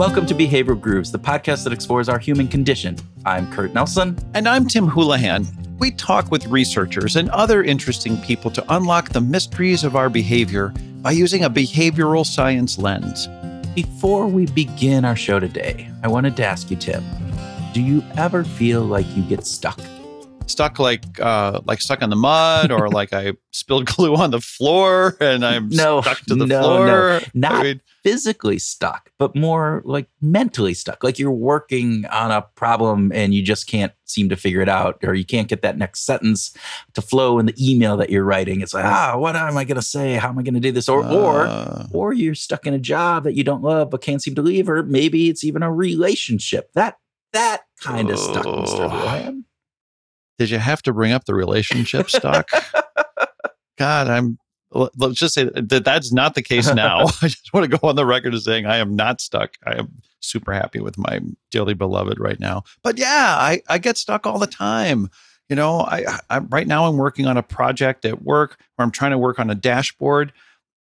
Welcome to Behavioral Grooves, the podcast that explores our human condition. I'm Kurt Nelson. And I'm Tim Houlihan. We talk with researchers and other interesting people to unlock the mysteries of our behavior by using a behavioral science lens. Before we begin our show today, I wanted to ask you, Tim, do you ever feel like you get stuck? Stuck like uh, like stuck in the mud, or like I spilled glue on the floor and I'm No, stuck to the no, floor. no. Not I mean, physically stuck, but more like mentally stuck. Like you're working on a problem and you just can't seem to figure it out, or you can't get that next sentence to flow in the email that you're writing. It's like, ah, what am I going to say? How am I going to do this? Or, or, uh, or you're stuck in a job that you don't love but can't seem to leave, or maybe it's even a relationship. That that kind of stuck, Mr. Oh. Did you have to bring up the relationship stuck? God, I'm. Let's just say that that's not the case now. I just want to go on the record as saying I am not stuck. I am super happy with my dearly beloved right now. But yeah, I, I get stuck all the time. You know, I, I right now I'm working on a project at work where I'm trying to work on a dashboard,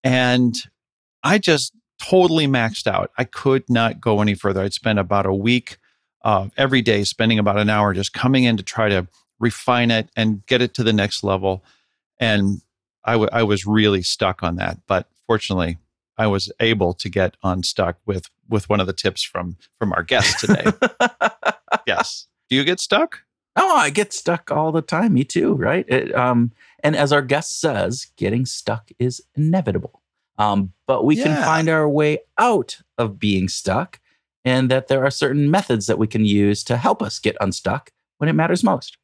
and I just totally maxed out. I could not go any further. I'd spend about a week uh, every day, spending about an hour just coming in to try to refine it and get it to the next level. And I, w- I was really stuck on that. But fortunately, I was able to get unstuck with with one of the tips from from our guest today. yes. Do you get stuck? Oh, I get stuck all the time. Me too, right? It, um, and as our guest says, getting stuck is inevitable. Um, but we can find our way out of being stuck, and that there are certain methods that we can use to help us get unstuck when it matters most.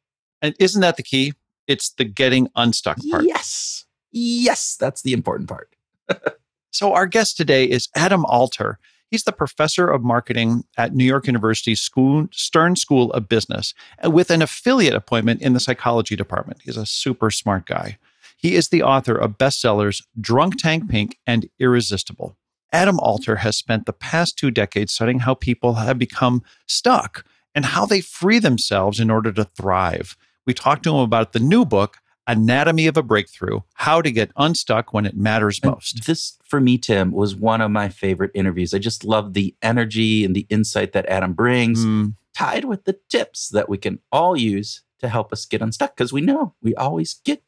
And isn't that the key? It's the getting unstuck part. Yes, yes, that's the important part. So, our guest today is Adam Alter. He's the professor of marketing at New York University's School, Stern School of Business with an affiliate appointment in the psychology department. He's a super smart guy. He is the author of bestsellers Drunk Tank Pink and Irresistible. Adam Alter has spent the past two decades studying how people have become stuck and how they free themselves in order to thrive. We talked to him about the new book, Anatomy of a Breakthrough How to Get Unstuck When It Matters And Most. This, for me, Tim, was one of my favorite interviews. I just love the energy and the insight that Adam brings. Mm, tied with the tips that we can all use to help us get unstuck because we know we always get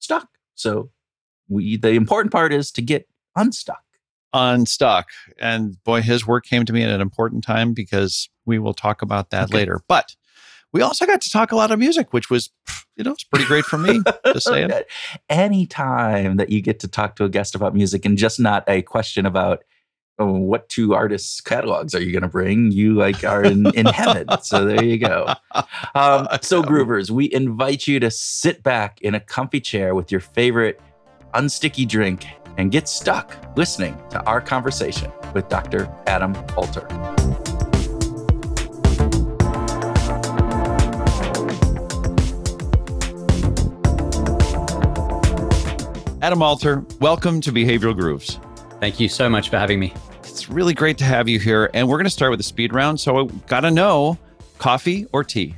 stuck. So we the important part is to get unstuck. unstuck. And boy, his work came to me at an important time because we will talk about that Okay. later. But we also got to talk a lot of music, which was, you know, it's pretty great for me to say it. Anytime that you get to talk to a guest about music and just not a question about oh, what two artists' catalogs are you going to bring, you like are in, in heaven. So there you go. Um, so, Groovers, we invite you to sit back in a comfy chair with your favorite unsticky drink and get stuck listening to our conversation with Dr. Adam Alter. Adam Alter, welcome to Behavioral Grooves. Thank you so much for having me. It's really great to have you here. And we're going to start with a speed round. So I got to know coffee or tea?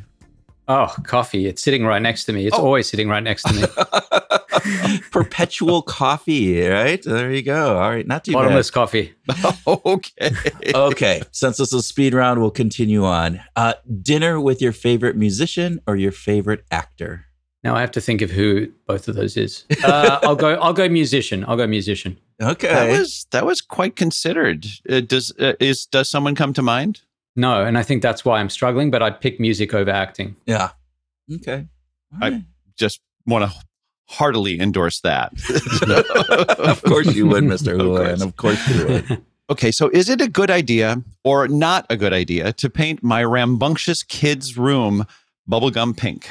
Oh, coffee. It's sitting right next to me. It's Oh. always sitting right next to me. Perpetual coffee, right? There you go. All right, not too Bottomless coffee. okay. Okay, since this is a speed round, we'll continue on. Uh, dinner with your favorite musician or your favorite actor? Now I have to think of who both of those is. Uh, I'll go. I'll go musician. I'll go musician. Okay. That was that was quite considered. Uh, does uh, is does someone come to mind? No, and I think that's why I'm struggling. But I'd pick music over acting. yeah. Okay. All I- Just want to heartily endorse that. of course you would, Mr. Of Houlihan. course. Of course you would. Okay, so is it a good idea or not a good idea to paint my rambunctious kid's room bubblegum pink?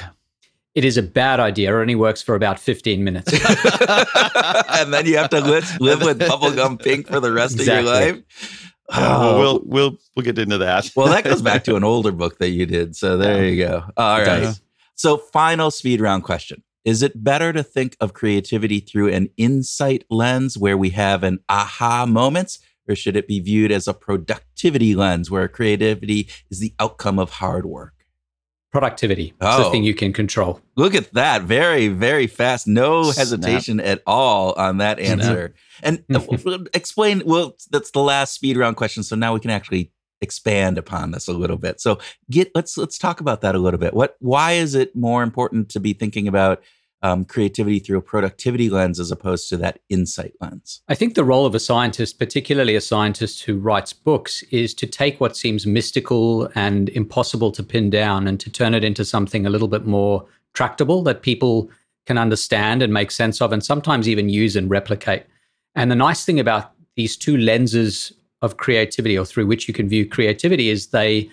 It is a bad idea. It only works for about 15 minutes. and then you have to live, live with bubblegum pink for the rest of your life. Well, Oh. we'll we'll we'll get into that. Well, that goes back to an older book that you did. So there you go. All It right. does. So, final speed round question Is it better to think of creativity through an insight lens where we have an aha moments, or should it be viewed as a productivity lens where creativity is the outcome of hard work? Productivity. It's the Oh. thing you can control. Look at that. Very, very fast. No Snap. hesitation at all on that answer. And uh, explain, well, that's the last speed round question. So now we can actually expand upon this a little bit. So get let's let's talk about that a little bit. What why is it more important to be thinking about um, creativity through a productivity lens as opposed to that insight lens? I think the role of a scientist, particularly a scientist who writes books, is to take what seems mystical and impossible to pin down and to turn it into something a little bit more tractable that people can understand and make sense of, and sometimes even use and replicate. And the nice thing about these two lenses of creativity or through which you can view creativity is they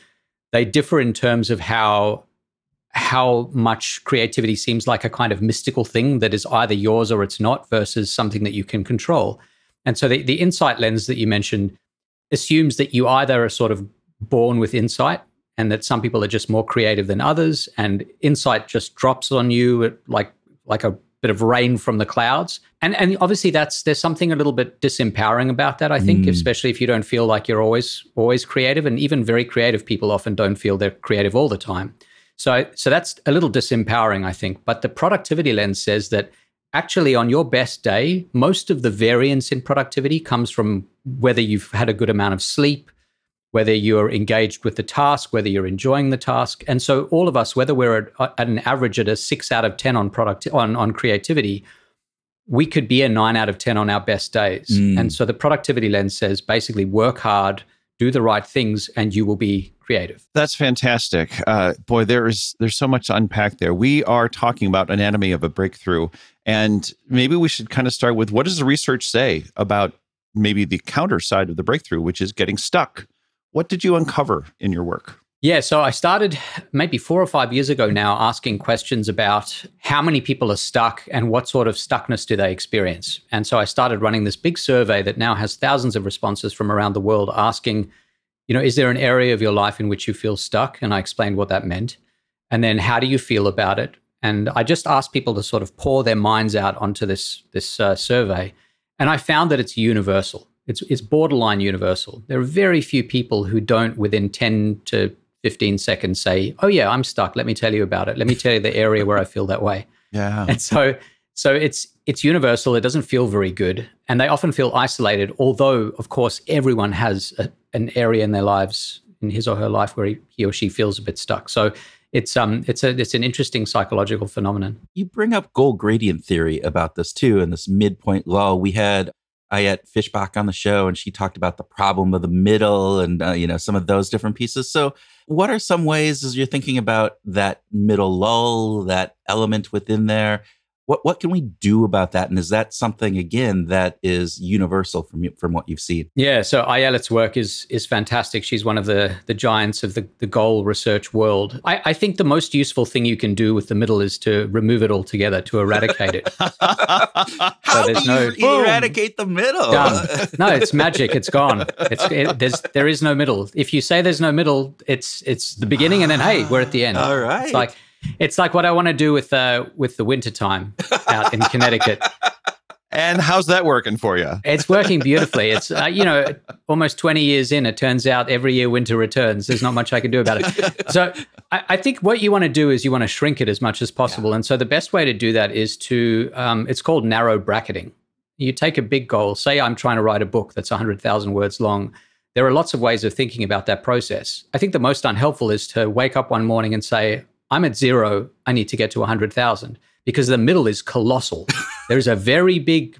they differ in terms of how how much creativity seems like a kind of mystical thing that is either yours or it's not versus something that you can control. And so the, the insight lens that you mentioned assumes that you either are sort of born with insight and that some people are just more creative than others and insight just drops on you like like a bit of rain from the clouds. And and obviously that's there's something a little bit disempowering about that, I think, Mm. especially if you don't feel like you're always always creative. And even very creative people often don't feel they're creative all the time. So so that's a little disempowering, I think. But the productivity lens says that actually on your best day, most of the variance in productivity comes from whether you've had a good amount of sleep, whether you're engaged with the task, whether you're enjoying the task. And so all of us, whether we're at, at an average at a six out of 10 on product on, on creativity, we could be a nine out of 10 on our best days. Mm. And so the productivity lens says basically work hard, do the right things, and you will be creative. That's fantastic. Uh, boy, there is there's so much to unpack there. We are talking about anatomy of a breakthrough, and maybe we should kind of start with what does the research say about maybe the counter side of the breakthrough, which is getting stuck. What did you uncover in your work? Yeah, so I started maybe four or five years ago now asking questions about how many people are stuck and what sort of stuckness do they experience. And so I started running this big survey that now has thousands of responses from around the world asking, you know, is there an area of your life in which you feel stuck? And I explained what that meant. And then how do you feel about it? And I just asked people to sort of pour their minds out onto this this uh, survey, and I found that it's universal. It's it's borderline universal. There are very few people who don't within ten to 15 seconds say, "Oh yeah, I'm stuck. Let me tell you about it. Let me tell you the area where I feel that way." Yeah. And so so it's it's universal. It doesn't feel very good, and they often feel isolated. Although, of course, everyone has a, an area in their lives, in his or her life, where he, he or she feels a bit stuck. So it's um it's a it's an interesting psychological phenomenon. You bring up goal gradient theory about this too, and this midpoint law. We had Ayelet Fishbach on the show, and she talked about the problem of the middle, and uh, you know some of those different pieces. So, what are some ways as you're thinking about that middle lull, that element within there? What what can we do about that? And is that something again that is universal from you, from what you've seen? Yeah, so Ayelet's work is is fantastic. She's one of the the giants of the, the goal research world. I, I think the most useful thing you can do with the middle is to remove it altogether, to eradicate it. How there's do no- you eradicate the middle? Done. No, it's magic. It's gone. It's it, there's there is no middle. If you say there's no middle, it's it's the beginning, and then hey, we're at the end. All right. It's like it's like what I want to do with uh with the winter time out in Connecticut. and how's that working for you? It's working beautifully. It's uh, you know almost 20 years in. It turns out every year winter returns. There's not much I can do about it. So I, I think what you want to do is you want to shrink it as much as possible. And so the best way to do that is to um, it's called narrow bracketing. You take a big goal. Say I'm trying to write a book that's 100,000 words long. There are lots of ways of thinking about that process. I think the most unhelpful is to wake up one morning and say I'm at zero. I need to get to 100,000 because the middle is colossal. There's a very big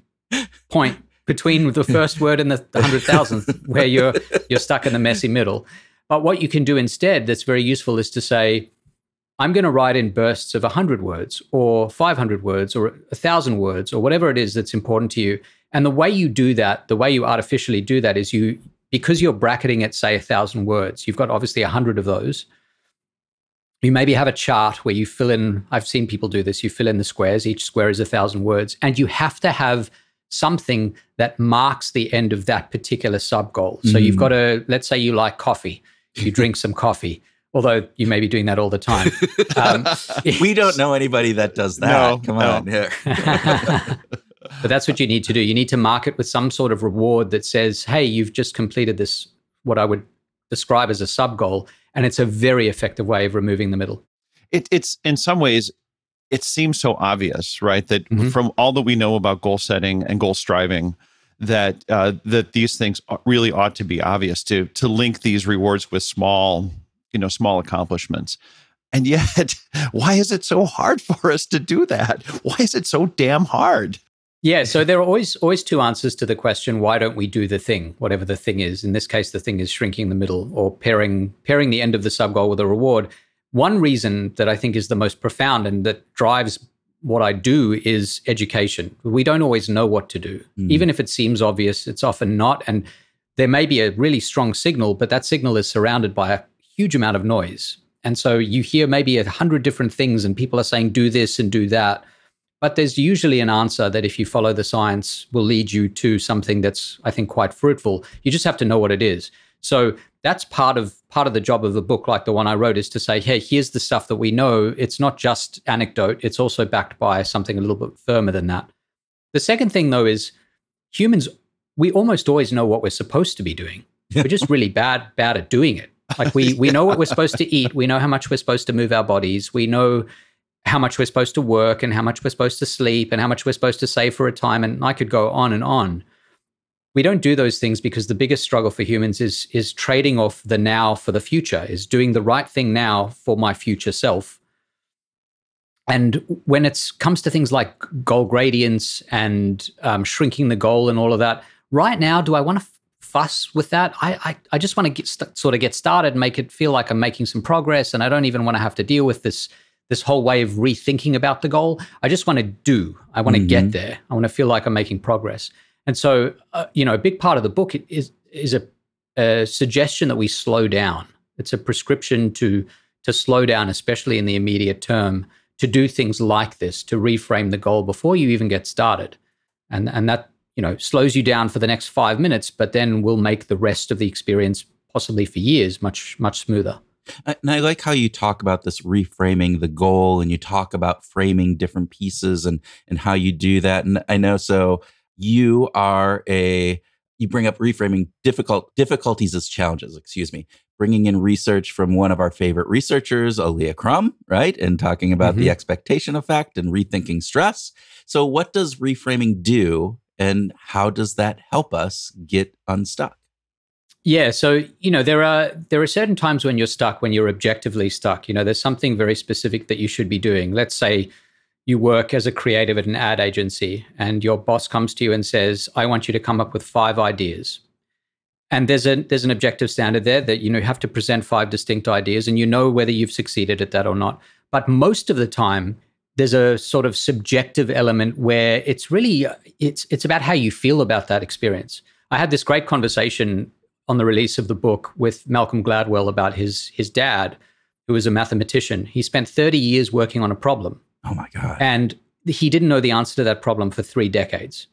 point between the first word and the, the hundred thousandth where you're you're stuck in the messy middle. But what you can do instead that's very useful is to say, I'm going to write in bursts of 100 words or 500 words or 1,000 words or whatever it is that's important to you. And the way you do that, the way you artificially do that is you, because you're bracketing it, say, 1,000 words, you've got obviously 100 of those. You maybe have a chart where you fill in, I've seen people do this, you fill in the squares, each square is a 1,000 words, and you have to have something that marks the end of that particular sub goal. So you've Mm. got to, let's say you like coffee, you drink some coffee, although you may be doing that all the time. Um, we don't know anybody that does that. No, Come no. on. here. but that's what you need to do. You need to mark it with some sort of reward that says, hey, you've just completed this, what I would describe as a sub goal. And it's a very effective way of removing the middle. it, it's in some ways it seems so obvious, right? That Mhm. from all that we know about goal setting and goal striving, that uh, that these things really ought to be obvious to to link these rewards with small, you know, small accomplishments. And yet, why is it so hard for us to do that? Why is it so damn hard? Yeah, so there are always always two answers to the question why don't we do the thing, whatever the thing is. In this case, the thing is shrinking the middle or pairing pairing the end of the sub goal with a reward. One reason that I think is the most profound and that drives what I do is education. We don't always know what to do. Mm. Even if it seems obvious, it's often not. And there may be a really strong signal, but that signal is surrounded by a huge amount of noise. And so you hear maybe a hundred different things and people are saying, do this and do that. But there's usually an answer that if you follow the science will lead you to something that's, I think, quite fruitful. You just have to know what it is. So that's part of part of the job of the book, like the one I wrote, is to say, hey, here's the stuff that we know. It's not just anecdote, it's also backed by something a little bit firmer than that. The second thing though is humans, we almost always know what we're supposed to be doing. We're just really bad, bad at doing it. Like we we know what we're supposed to eat, we know how much we're supposed to move our bodies, we know how much we're supposed to work and how much we're supposed to sleep and how much we're supposed to save for retirement. And I could go on and on. We don't do those things because the biggest struggle for humans is is trading off the now for the future, is doing the right thing now for my future self. And when it comes to things like goal gradients and um, shrinking the goal and all of that, right now, do I want to fuss with that? I I, I just want to st- sort of get started, make it feel like I'm making some progress, and I don't even want to have to deal with this this whole way of rethinking about the goal. I just want to do. I want to Mhm. get there. I want to feel like I'm making progress. And so, uh, you know, a big part of the book is is a, a suggestion that we slow down. It's a prescription to to slow down, especially in the immediate term, to do things like this, to reframe the goal before you even get started, and and that you know slows you down for the next five minutes, but then will make the rest of the experience, possibly for years, much much smoother. I- And I like how you talk about this reframing the goal and you talk about framing different pieces and and how you do that. And I know so you are a you bring up reframing difficult difficulties as challenges, excuse me. Bringing in research from one of our favorite researchers, Alia Crum, right? And talking about the Mhm. expectation effect and rethinking stress. So what does reframing do and how does that help us get unstuck? Yeah, so you know there are there are certain times when you're stuck when you're objectively stuck. You know, there's something very specific that you should be doing. Let's say you work as a creative at an ad agency and your boss comes to you and says, "I want you to come up with five ideas." And there's a there's an objective standard there that you know you have to present five distinct ideas and you know whether you've succeeded at that or not. But most of the time there's a sort of subjective element where it's really it's it's about how you feel about that experience. I had this great conversation on the release of the book with Malcolm Gladwell about his his dad, who was a mathematician. He spent 30 years working on a problem, Oh my God. and he didn't know the answer to that problem for three decades.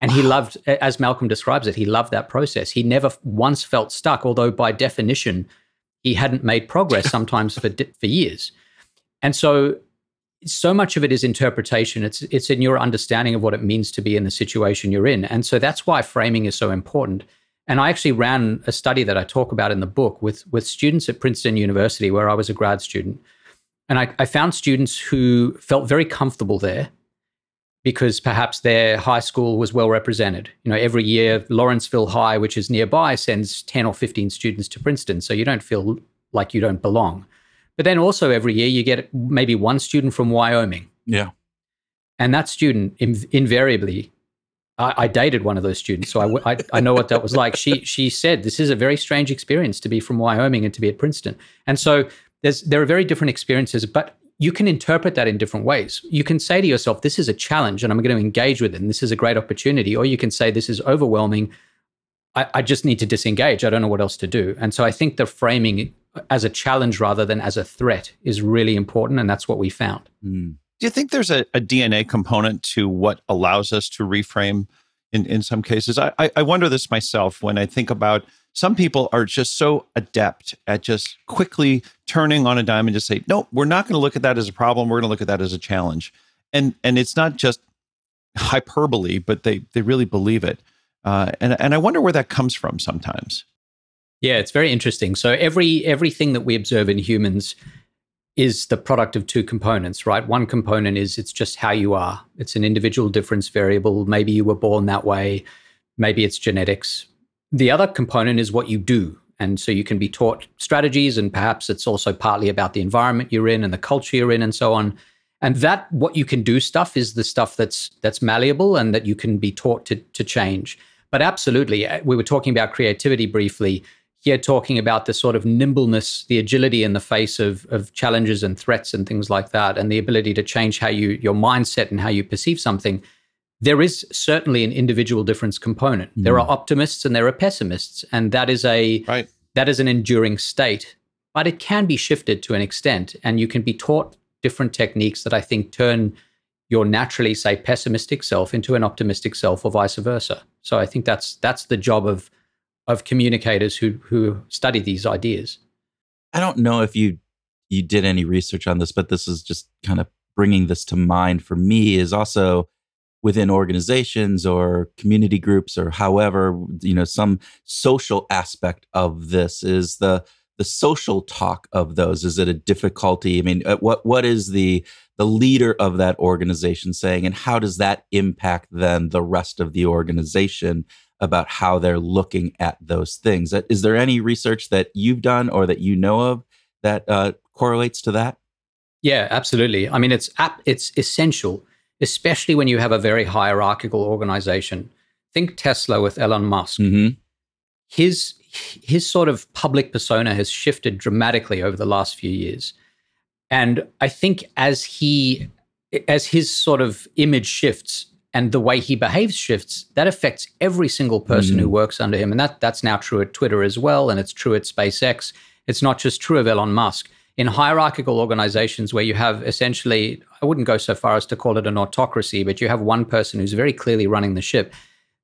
And he loved, as Malcolm describes it, he loved that process. He never once felt stuck, although by definition, he hadn't made progress sometimes for for years. And so, so much of it is interpretation. It's it's in your understanding of what it means to be in the situation you're in. And so that's why framing is so important. And I actually ran a study that I talk about in the book with with students at Princeton University, where I was a grad student. And I, I found students who felt very comfortable there because perhaps their high school was well represented. You know, every year Lawrenceville High, which is nearby, sends 10 or 15 students to Princeton. So you don't feel like you don't belong. But then also every year you get maybe one student from Wyoming. yeah. And that student inv- invariably, I, I dated one of those students, so I know what that was like. She she said this is a very strange experience to be from Wyoming and to be at Princeton, and so there's there are very different experiences, but you can interpret that in different ways. You can say to yourself, "This is a challenge, and I'm going to engage with it, and this is a great opportunity," or you can say, "This is overwhelming. I, I just need to disengage. I don't know what else to do." And so I think the framing as a challenge rather than as a threat is really important, and that's what we found. Mm. Do you think there's a, a DNA component to what allows us to reframe in, in some cases? I, I, wonder this myself when I think about some people are just so adept at just quickly turning on a dime and just say, no, we're not going to look at that as a problem. We're going to look at that as a challenge. And and it's not just hyperbole, but they they really believe it. Uh, and and I wonder where that comes from sometimes. Yeah, it's very interesting. So every everything that we observe in humans is the product of two components, right? One component is it's just how you are. It's an individual difference variable. Maybe you were born that way. Maybe it's genetics. The other component is what you do. And so you can be taught strategies, and perhaps it's also partly about the environment you're in and the culture you're in, and so on. And that what you can do stuff is the stuff that's that's malleable and that you can be taught to to change. But absolutely, uh, we were talking about creativity briefly here talking about the sort of nimbleness, the agility in the face of, of challenges and threats and things like that, and the ability to change how you your mindset and how you perceive something. There is certainly an individual difference component. Mm. There are optimists and there are pessimists, and that is a right. that is an enduring state. But it can be shifted to an extent, and you can be taught different techniques that I think turn your naturally, say, pessimistic self into an optimistic self, or vice versa. So I think that's that's the job of of communicators who who study these ideas. I don't know if you you did any research on this, but this is just kind of bringing this to mind for me is also within organizations or community groups or however you know some social aspect of this is the the social talk of those. Is it a difficulty? I mean uh, what what is the the leader of that organization saying and how does that impact then the rest of the organization about how they're looking at those things. Is there any research that you've done or that you know of that uh, correlates to that? Yeah, absolutely. I mean, it's it's essential, especially when you have a very hierarchical organization. Think Tesla with Elon Musk. Mm-hmm. His his sort of public persona has shifted dramatically over the last few years, and I think as he as his sort of image shifts, and the way he behaves shifts, that affects every single person mm. who works under him. And that that's now true at Twitter as well, and it's true at SpaceX. It's not just true of Elon Musk. In hierarchical organizations where you have essentially, I wouldn't go so far as to call it an autocracy, but you have one person who's very clearly running the ship,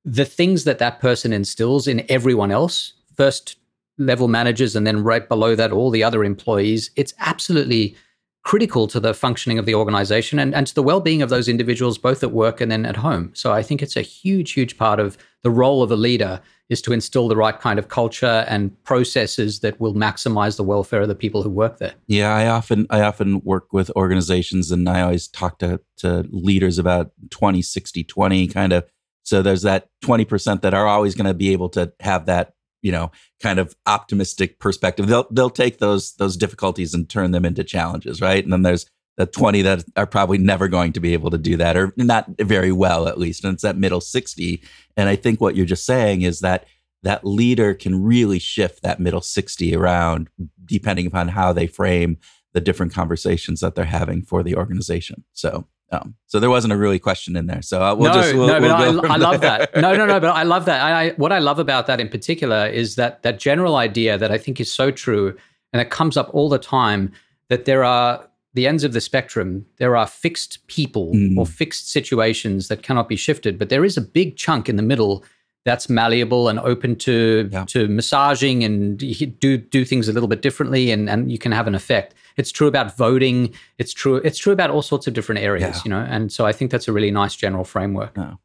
the things that that person instills in everyone else, first level managers, and then right below that, all the other employees, it's absolutely critical to the functioning of the organization and, and to the well-being of those individuals both at work and then at home. So i think it's a huge huge part of the role of a leader is to instill the right kind of culture and processes that will maximize the welfare of the people who work there. Yeah i often i often work with organizations and i always talk to, to leaders about 20 60 20 kind of so there's that 20% that are always going to be able to have that you know kind of optimistic perspective. They'll they'll take those those difficulties and turn them into challenges right? And then there's the 20 that are probably never going to be able to do that or not very well at least. And it's that middle 60 and i think what you're just saying is that that leader can really shift that middle 60 around depending upon how they frame the different conversations that they're having for the organization. So um, so there wasn't a really question in there. So uh, we'll no, just we'll, no, but we'll I, I love that. No, no, no, but I love that. I, I, what I love about that in particular is that that general idea that I think is so true, and it comes up all the time that there are the ends of the spectrum. There are fixed people mm. or fixed situations that cannot be shifted, but there is a big chunk in the middle that's malleable and open to yeah. to massaging and do do things a little bit differently, and and you can have an effect. It's true about voting. It's true. It's true about all sorts of different areas, yeah. you know. And so I think that's a really nice general framework. Yeah.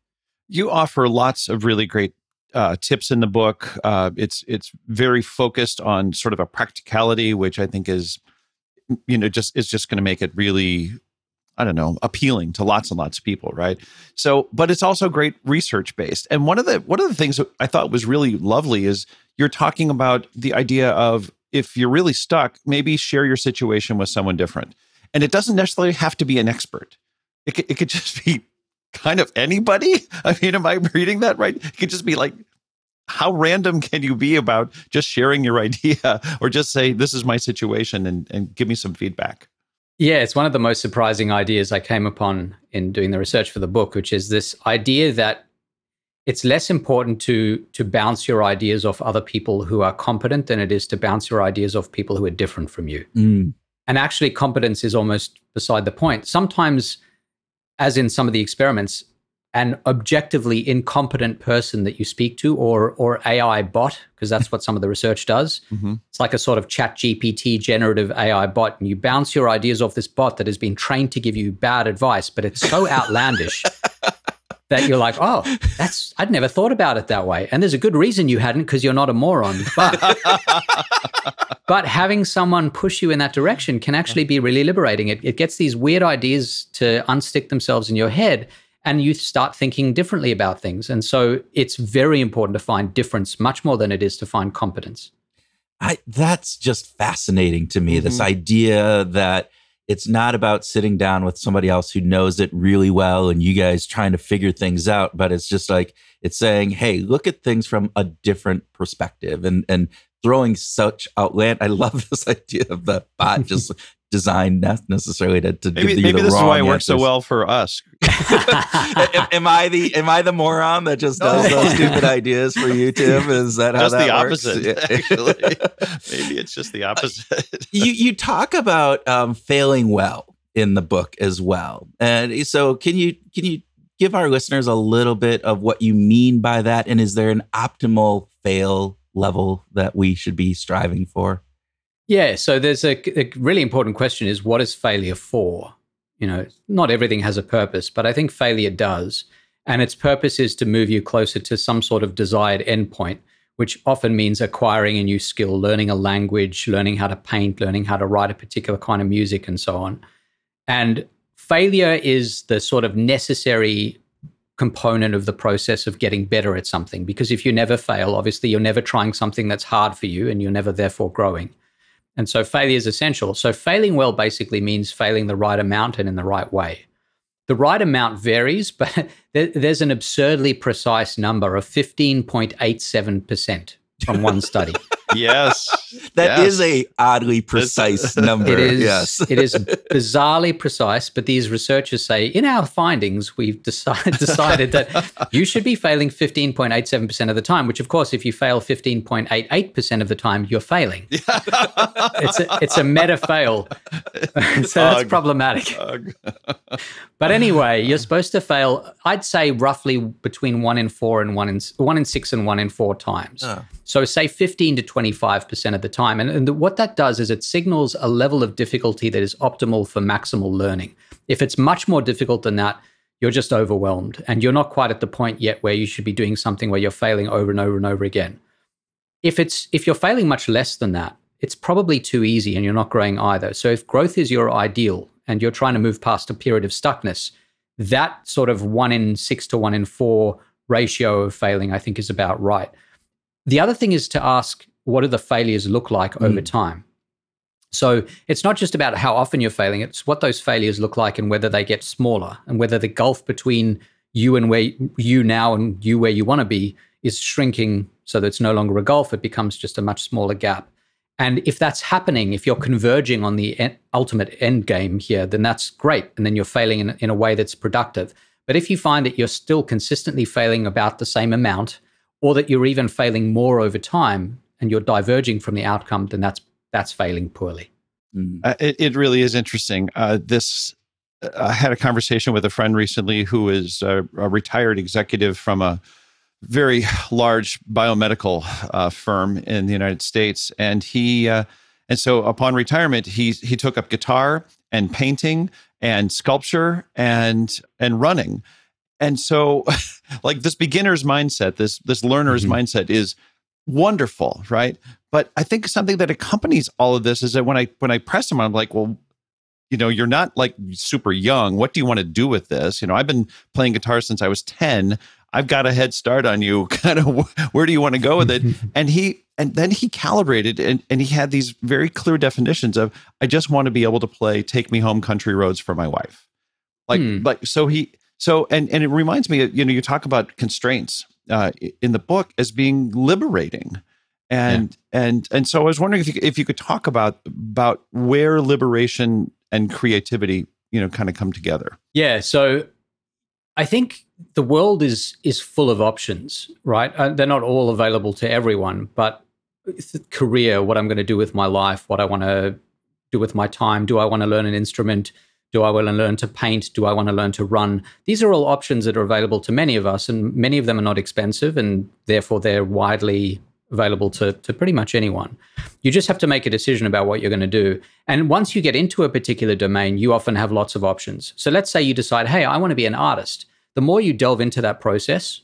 You offer lots of really great uh, tips in the book. Uh, it's it's very focused on sort of a practicality, which I think is, you know, just is just going to make it really, I don't know, appealing to lots and lots of people, right? So, but it's also great research based. And one of the one of the things that I thought was really lovely is you're talking about the idea of if you're really stuck, maybe share your situation with someone different. And it doesn't necessarily have to be an expert. It could, it could just be kind of anybody. I mean, am I reading that right? It could just be like, how random can you be about just sharing your idea or just say, this is my situation and, and give me some feedback? Yeah, it's one of the most surprising ideas I came upon in doing the research for the book, which is this idea that it's less important to to bounce your ideas off other people who are competent than it is to bounce your ideas off people who are different from you. Mm. And actually, competence is almost beside the point. Sometimes, as in some of the experiments, an objectively incompetent person that you speak to, or or AI bot, because that's what some of the research does. Mm-hmm. It's like a sort of Chat GPT generative AI bot, and you bounce your ideas off this bot that has been trained to give you bad advice, but it's so outlandish that you're like, oh, that's I'd never thought about it that way. And there's a good reason you hadn't because you're not a moron. But but having someone push you in that direction can actually be really liberating. It, it gets these weird ideas to unstick themselves in your head and you start thinking differently about things. And so it's very important to find difference much more than it is to find competence. I, that's just fascinating to me. Mm-hmm. This idea that it's not about sitting down with somebody else who knows it really well and you guys trying to figure things out, but it's just like it's saying, "Hey, look at things from a different perspective," and and throwing such outland. I love this idea of the bot just designed not necessarily to, to maybe, give maybe this is why it works so well for us. am, am, I the am I the moron that just does those stupid ideas for you, Tim? Is that just how the works? opposite? Actually, maybe it's just the opposite. you you talk about um, failing well in the book as well, and so can you can you give our listeners a little bit of what you mean by that, and is there an optimal fail level that we should be striving for? Yeah, so there's a, a, really important question is what is failure for? You know, not everything has a purpose, but I think failure does. And its purpose is to move you closer to some sort of desired endpoint, which often means acquiring a new skill, learning a language, learning how to paint, learning how to write a particular kind of music, and so on. And failure is the sort of necessary component of the process of getting better at something. Because if you never fail, obviously you're never trying something that's hard for you and you're never therefore growing. And so failure is essential. So failing well basically means failing the right amount and in the right way. The right amount varies, but there's an absurdly precise number of 15.87% from one study. yes. That yes. is a oddly precise number. It is, yes. it is bizarrely precise, but these researchers say in our findings, we've decided, decided that you should be failing 15.87% of the time, which, of course, if you fail 15.88% of the time, you're failing. it's, a, it's a meta fail. so that's problematic. but anyway, you're supposed to fail, I'd say roughly between one in four and one in, one in six and one in four times. Oh. So say 15 to 25% of the time. And, and what that does is it signals a level of difficulty that is optimal for maximal learning. If it's much more difficult than that, you're just overwhelmed and you're not quite at the point yet where you should be doing something where you're failing over and over and over again. If it's if you're failing much less than that, it's probably too easy and you're not growing either. So if growth is your ideal and you're trying to move past a period of stuckness, that sort of 1 in 6 to 1 in 4 ratio of failing I think is about right. The other thing is to ask what do the failures look like mm. over time? So it's not just about how often you're failing, it's what those failures look like and whether they get smaller and whether the gulf between you and where you now and you where you want to be is shrinking so that it's no longer a gulf, it becomes just a much smaller gap. And if that's happening, if you're converging on the en- ultimate end game here, then that's great. And then you're failing in, in a way that's productive. But if you find that you're still consistently failing about the same amount, or that you're even failing more over time, and you're diverging from the outcome, then that's that's failing poorly. Mm. Uh, it, it really is interesting. Uh, this uh, I had a conversation with a friend recently who is a, a retired executive from a very large biomedical uh, firm in the United States, and he uh, and so upon retirement, he he took up guitar and painting and sculpture and and running, and so like this beginner's mindset, this this learner's mm-hmm. mindset is wonderful, right? But I think something that accompanies all of this is that when I when I press him, I'm like, well, you know, you're not like super young. What do you want to do with this? You know, I've been playing guitar since I was 10. I've got a head start on you. Kind of where do you want to go with it? and he and then he calibrated and, and he had these very clear definitions of I just want to be able to play Take Me Home Country Roads for my wife. Like hmm. like so he so and and it reminds me, you know, you talk about constraints uh, in the book as being liberating and yeah. and and so I was wondering if you if you could talk about about where liberation and creativity you know kind of come together. Yeah, so I think the world is is full of options, right? Uh, they're not all available to everyone, but career, what I'm going to do with my life, what I want to do with my time, do I want to learn an instrument? Do I want to learn to paint? Do I want to learn to run? These are all options that are available to many of us, and many of them are not expensive, and therefore they're widely available to, to pretty much anyone. You just have to make a decision about what you're going to do. And once you get into a particular domain, you often have lots of options. So let's say you decide, hey, I want to be an artist. the more you delve into that process,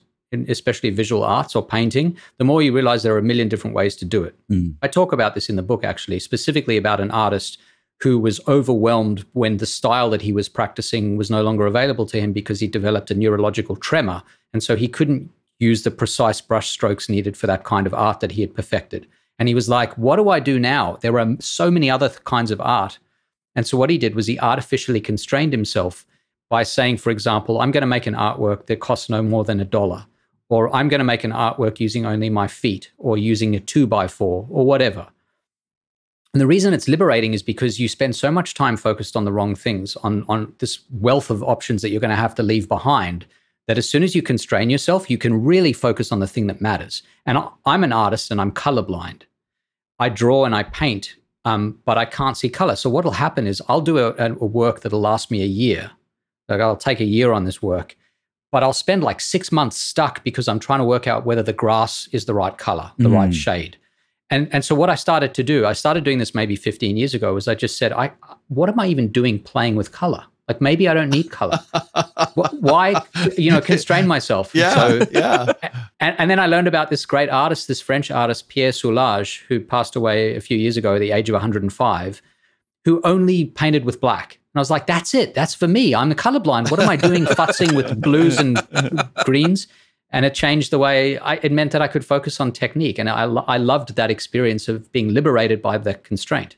especially visual arts or painting, the more you realize there are a million different ways to do it. Mm. I talk about this in the book, actually, specifically about an artist who was overwhelmed when the style that he was practicing was no longer available to him because he developed a neurological tremor. And so he couldn't use the precise brush strokes needed for that kind of art that he had perfected. And he was like, What do I do now? There are so many other kinds of art. And so what he did was he artificially constrained himself by saying, for example, I'm going to make an artwork that costs no more than a dollar, or I'm going to make an artwork using only my feet, or using a two by four, or whatever. And the reason it's liberating is because you spend so much time focused on the wrong things, on, on this wealth of options that you're going to have to leave behind, that as soon as you constrain yourself, you can really focus on the thing that matters. And I'm an artist and I'm colorblind. I draw and I paint, um, but I can't see color. So what will happen is I'll do a, a work that'll last me a year. Like I'll take a year on this work, but I'll spend like six months stuck because I'm trying to work out whether the grass is the right color, the mm. right shade. And and so what I started to do, I started doing this maybe 15 years ago, was I just said, I what am I even doing playing with color? Like maybe I don't need color. Why, you know, constrain myself? Yeah, so, yeah. And, and, then I learned about this great artist, this French artist Pierre Soulages, who passed away a few years ago at the age of 105, who only painted with black. And I was like, that's it. That's for me. I'm the colorblind. What am I doing futzing with blues and greens? And it changed the way I, it meant that I could focus on technique, and I, I loved that experience of being liberated by the constraint.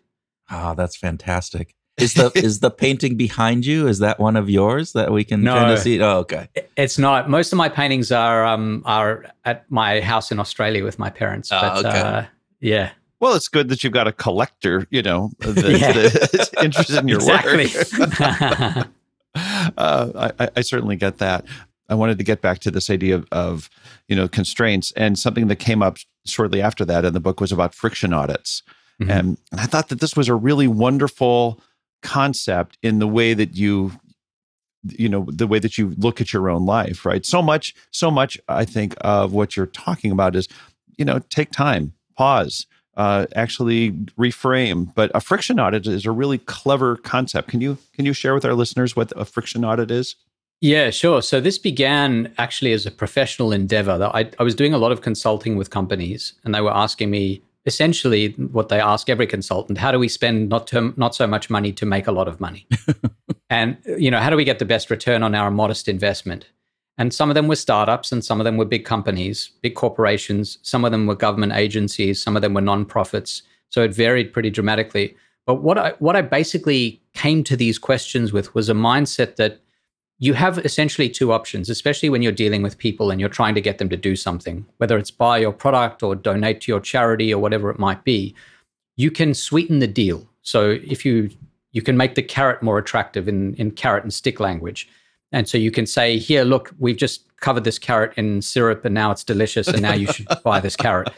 Ah, oh, that's fantastic. Is the is the painting behind you? Is that one of yours that we can no, kind of see? Oh, okay. It's not. Most of my paintings are um are at my house in Australia with my parents. Oh, but okay. uh, yeah. Well, it's good that you've got a collector, you know, that, yeah. that's interested in your exactly. work. uh, I, I, certainly get that. I wanted to get back to this idea of, of, you know constraints and something that came up shortly after that in the book was about friction audits, mm-hmm. and, and I thought that this was a really wonderful concept in the way that you you know the way that you look at your own life right? So much so much i think of what you're talking about is you know take time pause uh, actually reframe. But a friction audit is a really clever concept. Can you can you share with our listeners what a friction audit is yeah, sure. So this began actually as a professional endeavor. I, I was doing a lot of consulting with companies, and they were asking me essentially what they ask every consultant: How do we spend not to, not so much money to make a lot of money? and you know, how do we get the best return on our modest investment? And some of them were startups, and some of them were big companies, big corporations. Some of them were government agencies. Some of them were nonprofits. So it varied pretty dramatically. But what I what I basically came to these questions with was a mindset that you have essentially two options, especially when you're dealing with people and you're trying to get them to do something, whether it's buy your product or donate to your charity or whatever it might be. You can sweeten the deal. So if you you can make the carrot more attractive in, in carrot and stick language. And so you can say, here, look, we've just covered this carrot in syrup and now it's delicious and now you should buy this carrot.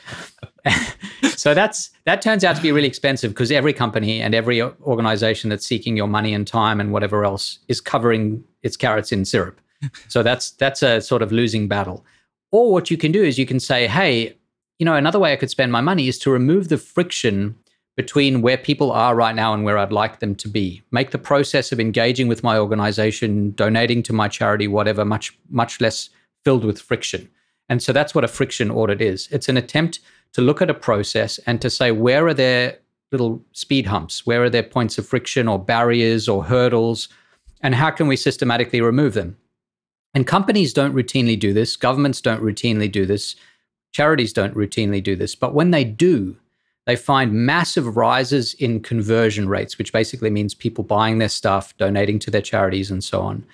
so that's that turns out to be really expensive because every company and every organization that's seeking your money and time and whatever else is covering its carrots in syrup. so that's that's a sort of losing battle. Or what you can do is you can say, hey, you know, another way I could spend my money is to remove the friction between where people are right now and where I'd like them to be. Make the process of engaging with my organization, donating to my charity, whatever, much much less filled with friction. And so that's what a friction audit is. It's an attempt to look at a process and to say where are there little speed humps, where are there points of friction or barriers or hurdles and how can we systematically remove them? And companies don't routinely do this, governments don't routinely do this, charities don't routinely do this. But when they do, they find massive rises in conversion rates, which basically means people buying their stuff, donating to their charities, and so on.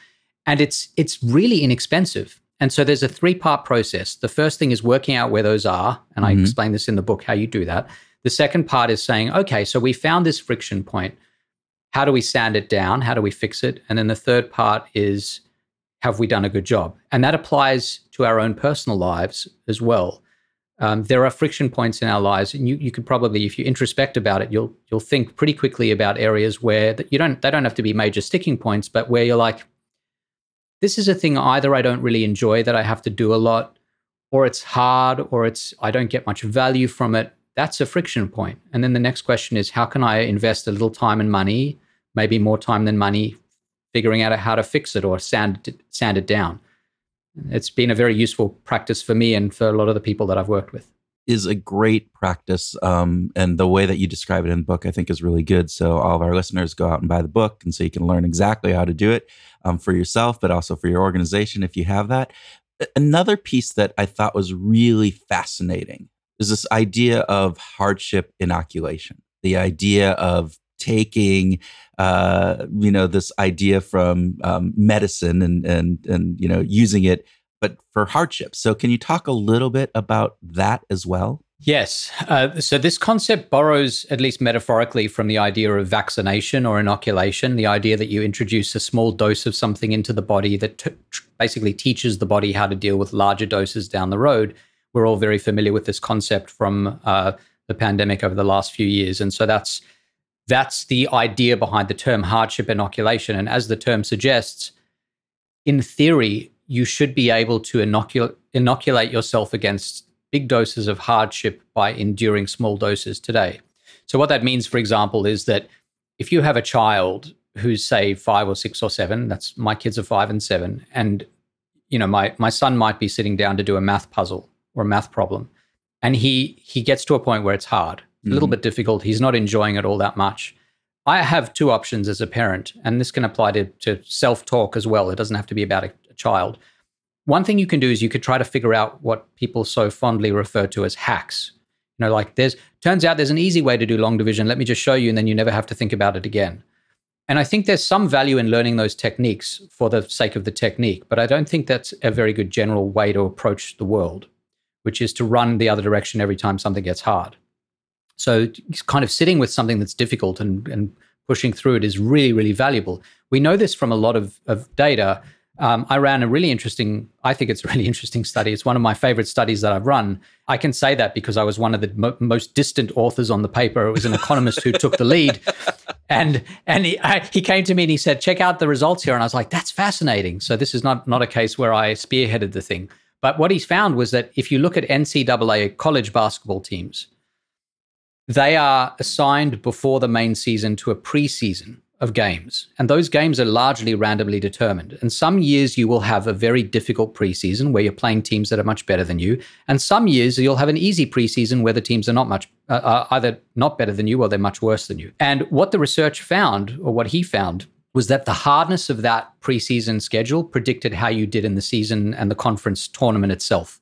And it's it's really inexpensive. And so there's a three-part process. The first thing is working out where those are, and mm-hmm. I explain this in the book how you do that. The second part is saying, okay, so we found this friction point how do we sand it down? How do we fix it? And then the third part is have we done a good job? And that applies to our own personal lives as well. Um, there are friction points in our lives, and you, you could probably, if you introspect about it, you'll you'll think pretty quickly about areas where that you don't they don't have to be major sticking points, but where you're like, this is a thing either I don't really enjoy that I have to do a lot, or it's hard, or it's I don't get much value from it, that's a friction point. And then the next question is how can I invest a little time and money, maybe more time than money, figuring out how to fix it or sand it, sand it down. It's been a very useful practice for me and for a lot of the people that I've worked with. Is a great practice. Um, and the way that you describe it in the book, I think, is really good. So, all of our listeners go out and buy the book. And so you can learn exactly how to do it um, for yourself, but also for your organization if you have that. Another piece that I thought was really fascinating is this idea of hardship inoculation, the idea of taking uh, you know this idea from um, medicine and and and you know using it but for hardship so can you talk a little bit about that as well Yes. Uh, so this concept borrows, at least metaphorically, from the idea of vaccination or inoculation, the idea that you introduce a small dose of something into the body that t- basically teaches the body how to deal with larger doses down the road. We're all very familiar with this concept from uh, the pandemic over the last few years. And so that's that's the idea behind the term hardship inoculation. And as the term suggests, in theory, you should be able to inoculate, inoculate yourself against big doses of hardship by enduring small doses today. So, what that means, for example, is that if you have a child who's, say, five or six or seven, that's my kids are five and seven, and you know, my my son might be sitting down to do a math puzzle or a math problem, and he he gets to a point where it's hard a little mm-hmm. bit difficult. He's not enjoying it all that much. I have two options as a parent, and this can apply to, to self talk as well. It doesn't have to be about a, a child. One thing you can do is you could try to figure out what people so fondly refer to as hacks. You know, like there's turns out there's an easy way to do long division. Let me just show you, and then you never have to think about it again. And I think there's some value in learning those techniques for the sake of the technique, but I don't think that's a very good general way to approach the world, which is to run the other direction every time something gets hard. So kind of sitting with something that's difficult and, and pushing through it is really, really valuable. We know this from a lot of, of data. Um, I ran a really interesting, I think it's a really interesting study. It's one of my favorite studies that I've run. I can say that because I was one of the mo- most distant authors on the paper. It was an economist who took the lead. And, and he, I, he came to me and he said, check out the results here. And I was like, that's fascinating. So this is not, not a case where I spearheaded the thing. But what he's found was that if you look at NCAA college basketball teams, they are assigned before the main season to a preseason of games. And those games are largely randomly determined. And some years you will have a very difficult preseason where you're playing teams that are much better than you. And some years you'll have an easy preseason where the teams are not much, uh, are either not better than you or they're much worse than you. And what the research found, or what he found, was that the hardness of that preseason schedule predicted how you did in the season and the conference tournament itself.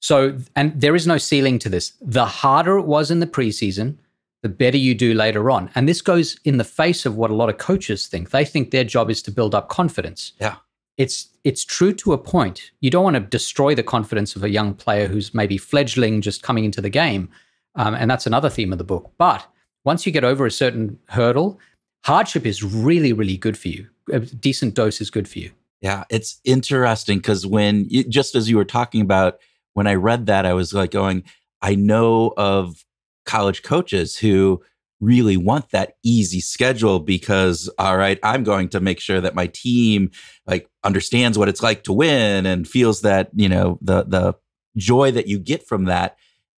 So, and there is no ceiling to this. The harder it was in the preseason, the better you do later on. And this goes in the face of what a lot of coaches think. They think their job is to build up confidence. Yeah. It's it's true to a point. You don't want to destroy the confidence of a young player who's maybe fledgling just coming into the game. Um, and that's another theme of the book. But once you get over a certain hurdle, hardship is really, really good for you. A decent dose is good for you. Yeah, it's interesting because when, you, just as you were talking about, when I read that, I was like going, I know of college coaches who really want that easy schedule because all right i'm going to make sure that my team like understands what it's like to win and feels that you know the the joy that you get from that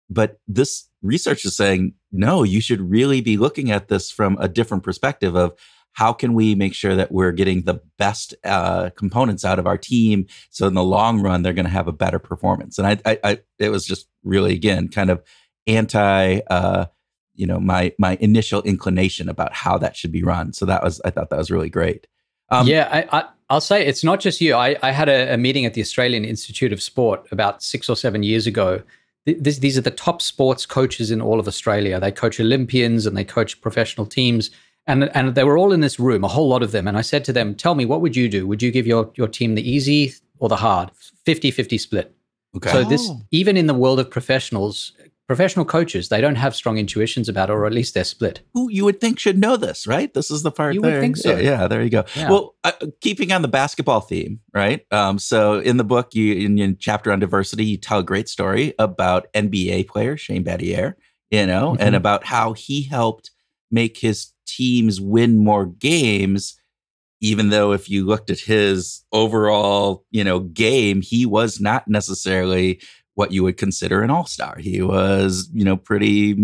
but this research is saying no you should really be looking at this from a different perspective of how can we make sure that we're getting the best uh, components out of our team so in the long run they're going to have a better performance. And I, I, I, it was just really again kind of anti uh, you know my my initial inclination about how that should be run. So that was i thought that was really great. Um, yeah I, I will say it's not just you. I, I had a, a, meeting at the australian institute of sport about six or seven years ago this, these are the top sports coaches in all of australia they coach olympians and they coach professional teams and and they were all in this room, a whole lot of them. And I said to them, "Tell me, what would you do? Would you give your your team the easy or the hard? 50-50 split." Okay. So this oh. even in the world of professionals, professional coaches, they don't have strong intuitions about or at least they're split. Who you would think should know this, right? This is the part. You there. would think so. Yeah, yeah there you go. Yeah. Well, uh, keeping on the basketball theme, right? Um, so in the book, you in your chapter on diversity, you tell a great story about NBA player Shane Battier, you know, mm-hmm. and about how he helped make his teams win more games even though if you looked at his overall you know game he was not necessarily what you would consider an all-star he was you know pretty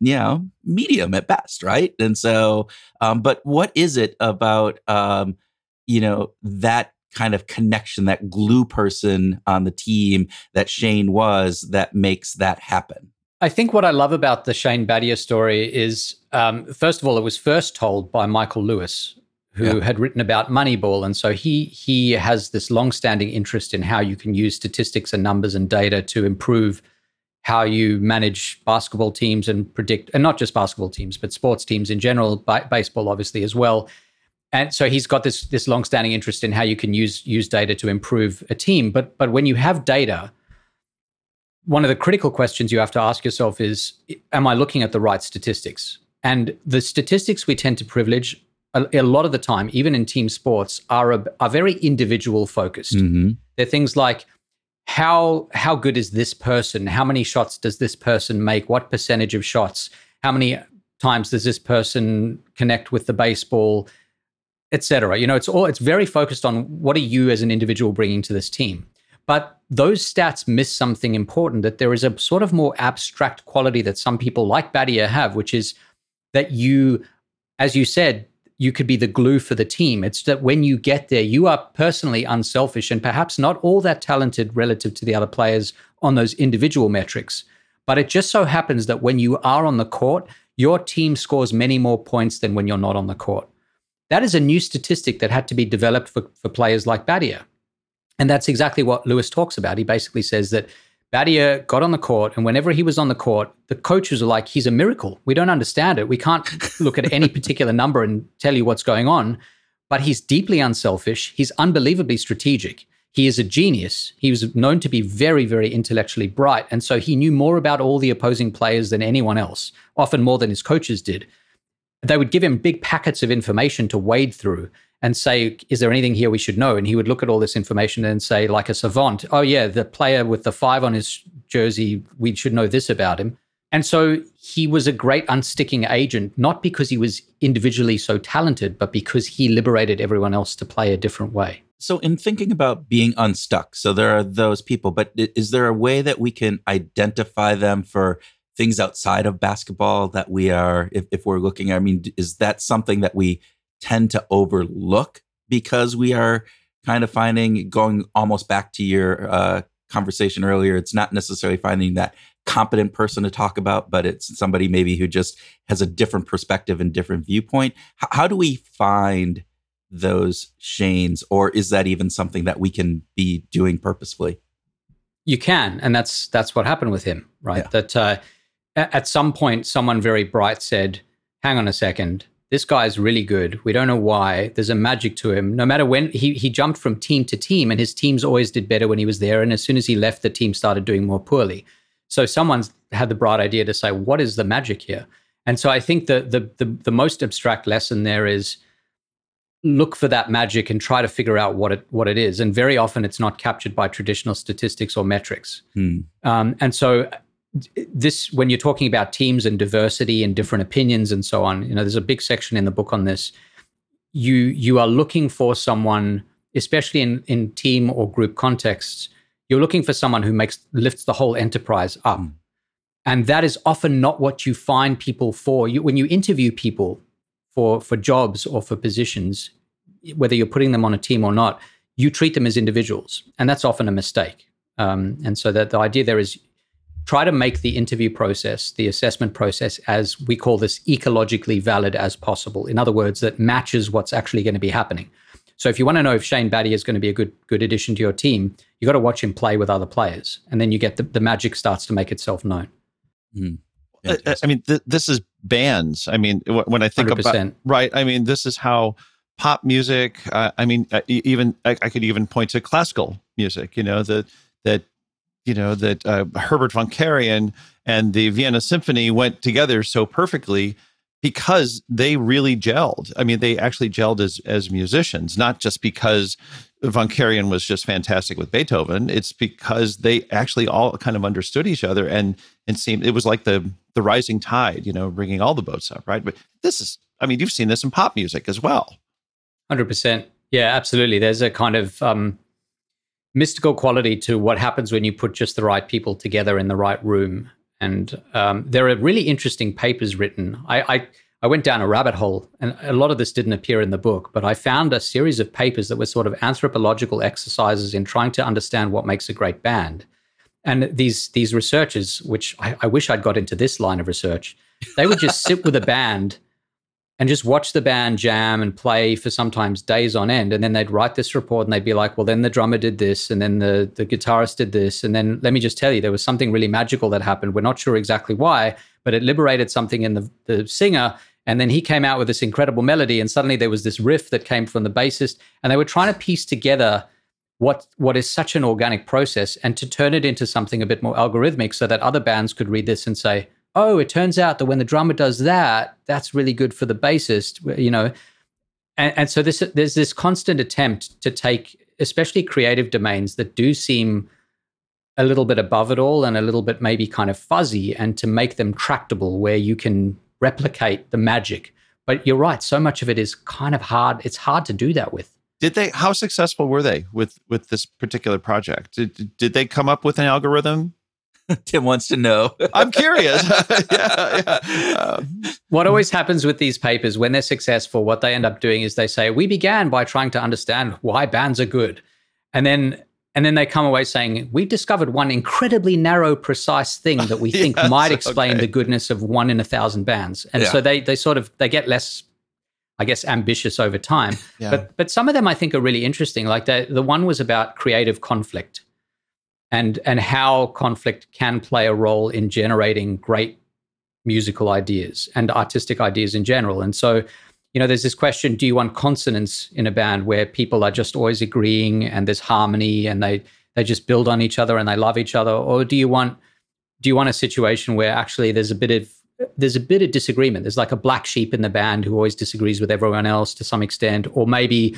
you know medium at best right and so um, but what is it about um, you know that kind of connection, that glue person on the team that Shane was that makes that happen. I think what I love about the Shane Battier story is, um, first of all, it was first told by Michael Lewis, who yeah. had written about Moneyball, and so he he has this long-standing interest in how you can use statistics and numbers and data to improve how you manage basketball teams and predict, and not just basketball teams, but sports teams in general, baseball obviously as well. And so he's got this this long-standing interest in how you can use use data to improve a team. But but when you have data, one of the critical questions you have to ask yourself is: Am I looking at the right statistics? And the statistics we tend to privilege a, a lot of the time, even in team sports, are a, are very individual focused. Mm-hmm. They're things like how how good is this person? How many shots does this person make? What percentage of shots? How many times does this person connect with the baseball, etc. You know, it's all it's very focused on what are you as an individual bringing to this team. But those stats miss something important that there is a sort of more abstract quality that some people like Battier have, which is that you, as you said, you could be the glue for the team. It's that when you get there, you are personally unselfish and perhaps not all that talented relative to the other players on those individual metrics. But it just so happens that when you are on the court, your team scores many more points than when you're not on the court. That is a new statistic that had to be developed for, for players like Battier. And that's exactly what Lewis talks about. He basically says that Battier got on the court, and whenever he was on the court, the coaches were like, he's a miracle. We don't understand it. We can't look at any particular number and tell you what's going on. But he's deeply unselfish. He's unbelievably strategic. He is a genius. He was known to be very, very intellectually bright. And so he knew more about all the opposing players than anyone else, often more than his coaches did. They would give him big packets of information to wade through and say, is there anything here we should know? And he would look at all this information and say, like a savant, oh, yeah, the player with the five on his jersey, we should know this about him. And so he was a great unsticking agent, not because he was individually so talented, but because he liberated everyone else to play a different way. So, in thinking about being unstuck, so there are those people, but is there a way that we can identify them for things outside of basketball that we are, if, if we're looking, I mean, is that something that we tend to overlook because we are kind of finding going almost back to your uh, conversation earlier it's not necessarily finding that competent person to talk about but it's somebody maybe who just has a different perspective and different viewpoint. H- how do we find those shanes or is that even something that we can be doing purposefully? You can and that's that's what happened with him right? Yeah. that uh, at some point someone very bright said hang on a second this guy's really good. We don't know why. There's a magic to him. No matter when he he jumped from team to team, and his teams always did better when he was there. And as soon as he left, the team started doing more poorly. So someone's had the bright idea to say, what is the magic here? And so I think the the the, the most abstract lesson there is look for that magic and try to figure out what it what it is. And very often it's not captured by traditional statistics or metrics. Hmm. Um, and so this when you're talking about teams and diversity and different opinions and so on you know there's a big section in the book on this. You you are looking for someone especially in in team or group contexts you're looking for someone who makes lifts the whole enterprise up. Mm. and that is often not what you find people for. You, when you interview people for for jobs or for positions whether you're putting them on a team or not you treat them as individuals. And that's often a mistake. Um, and so that the idea there is try to make the interview process, the assessment process, as we call this ecologically valid as possible. In other words, that matches what's actually going to be happening. So if you want to know if Shane Battier is going to be a good good addition to your team, you got to watch him play with other players, and then you get the, the magic starts to make itself known. Mm. I, I, mean, th- this is bands. I mean, when I think 100%. about right, I mean, this is how pop music. Uh, I mean, uh, even I, I, could even point to classical music. You know, that that you know that uh, Herbert von Karajan and the Vienna Symphony went together so perfectly because they really gelled. I mean, they actually gelled as as musicians, not just because von Karajan was just fantastic with Beethoven. It's because they actually all kind of understood each other and and seemed it was like the the rising tide, you know, bringing all the boats up, right? But this is, I mean, you've seen this in pop music as well. Hundred percent, yeah, absolutely. There's a kind of um, mystical quality to what happens when you put just the right people together in the right room. And um, there are really interesting papers written. I, I, I went down a rabbit hole, and a lot of this didn't appear in the book, but I found a series of papers that were sort of anthropological exercises in trying to understand what makes a great band. And these these researchers, which I, I wish I'd got into this line of research, they would just sit with a band and just watch the band jam and play for sometimes days on end. And then they'd write this report and they'd be like, well, then the drummer did this, and then the, the guitarist did this. And then let me just tell you, there was something really magical that happened. We're not sure exactly why, but it liberated something in the, the singer. And then he came out with this incredible melody, and suddenly there was this riff that came from the bassist. And they were trying to piece together what what is such an organic process and to turn it into something a bit more algorithmic so that other bands could read this and say, oh, it turns out that when the drummer does that, that's really good for the bassist, you know. And, and so this, there's this constant attempt to take, especially creative domains that do seem a little bit above it all and a little bit maybe kind of fuzzy, and to make them tractable where you can replicate the magic. But you're right, so much of it is kind of hard. It's hard to do that with. Did they? How successful were they with with this particular project? Did did they come up with an algorithm Tim wants to know. I'm curious. yeah, yeah. Uh, what always happens with these papers when they're successful, what they end up doing is they say, We began by trying to understand why bands are good. And then and then they come away saying, We've discovered one incredibly narrow, precise thing that we think yes, might explain okay. the goodness of one in a thousand bands. And yeah. so they they sort of they get less I guess ambitious over time. Yeah. But but some of them I think are really interesting. Like the the one was about creative conflict and and how conflict can play a role in generating great musical ideas and artistic ideas in general. And so, you know, there's this question: Do you want consonance in a band where people are just always agreeing and there's harmony and they they just build on each other and they love each other, or do you want do you want a situation where actually there's a bit of there's a bit of disagreement. There's like a black sheep in the band who always disagrees with everyone else to some extent, or maybe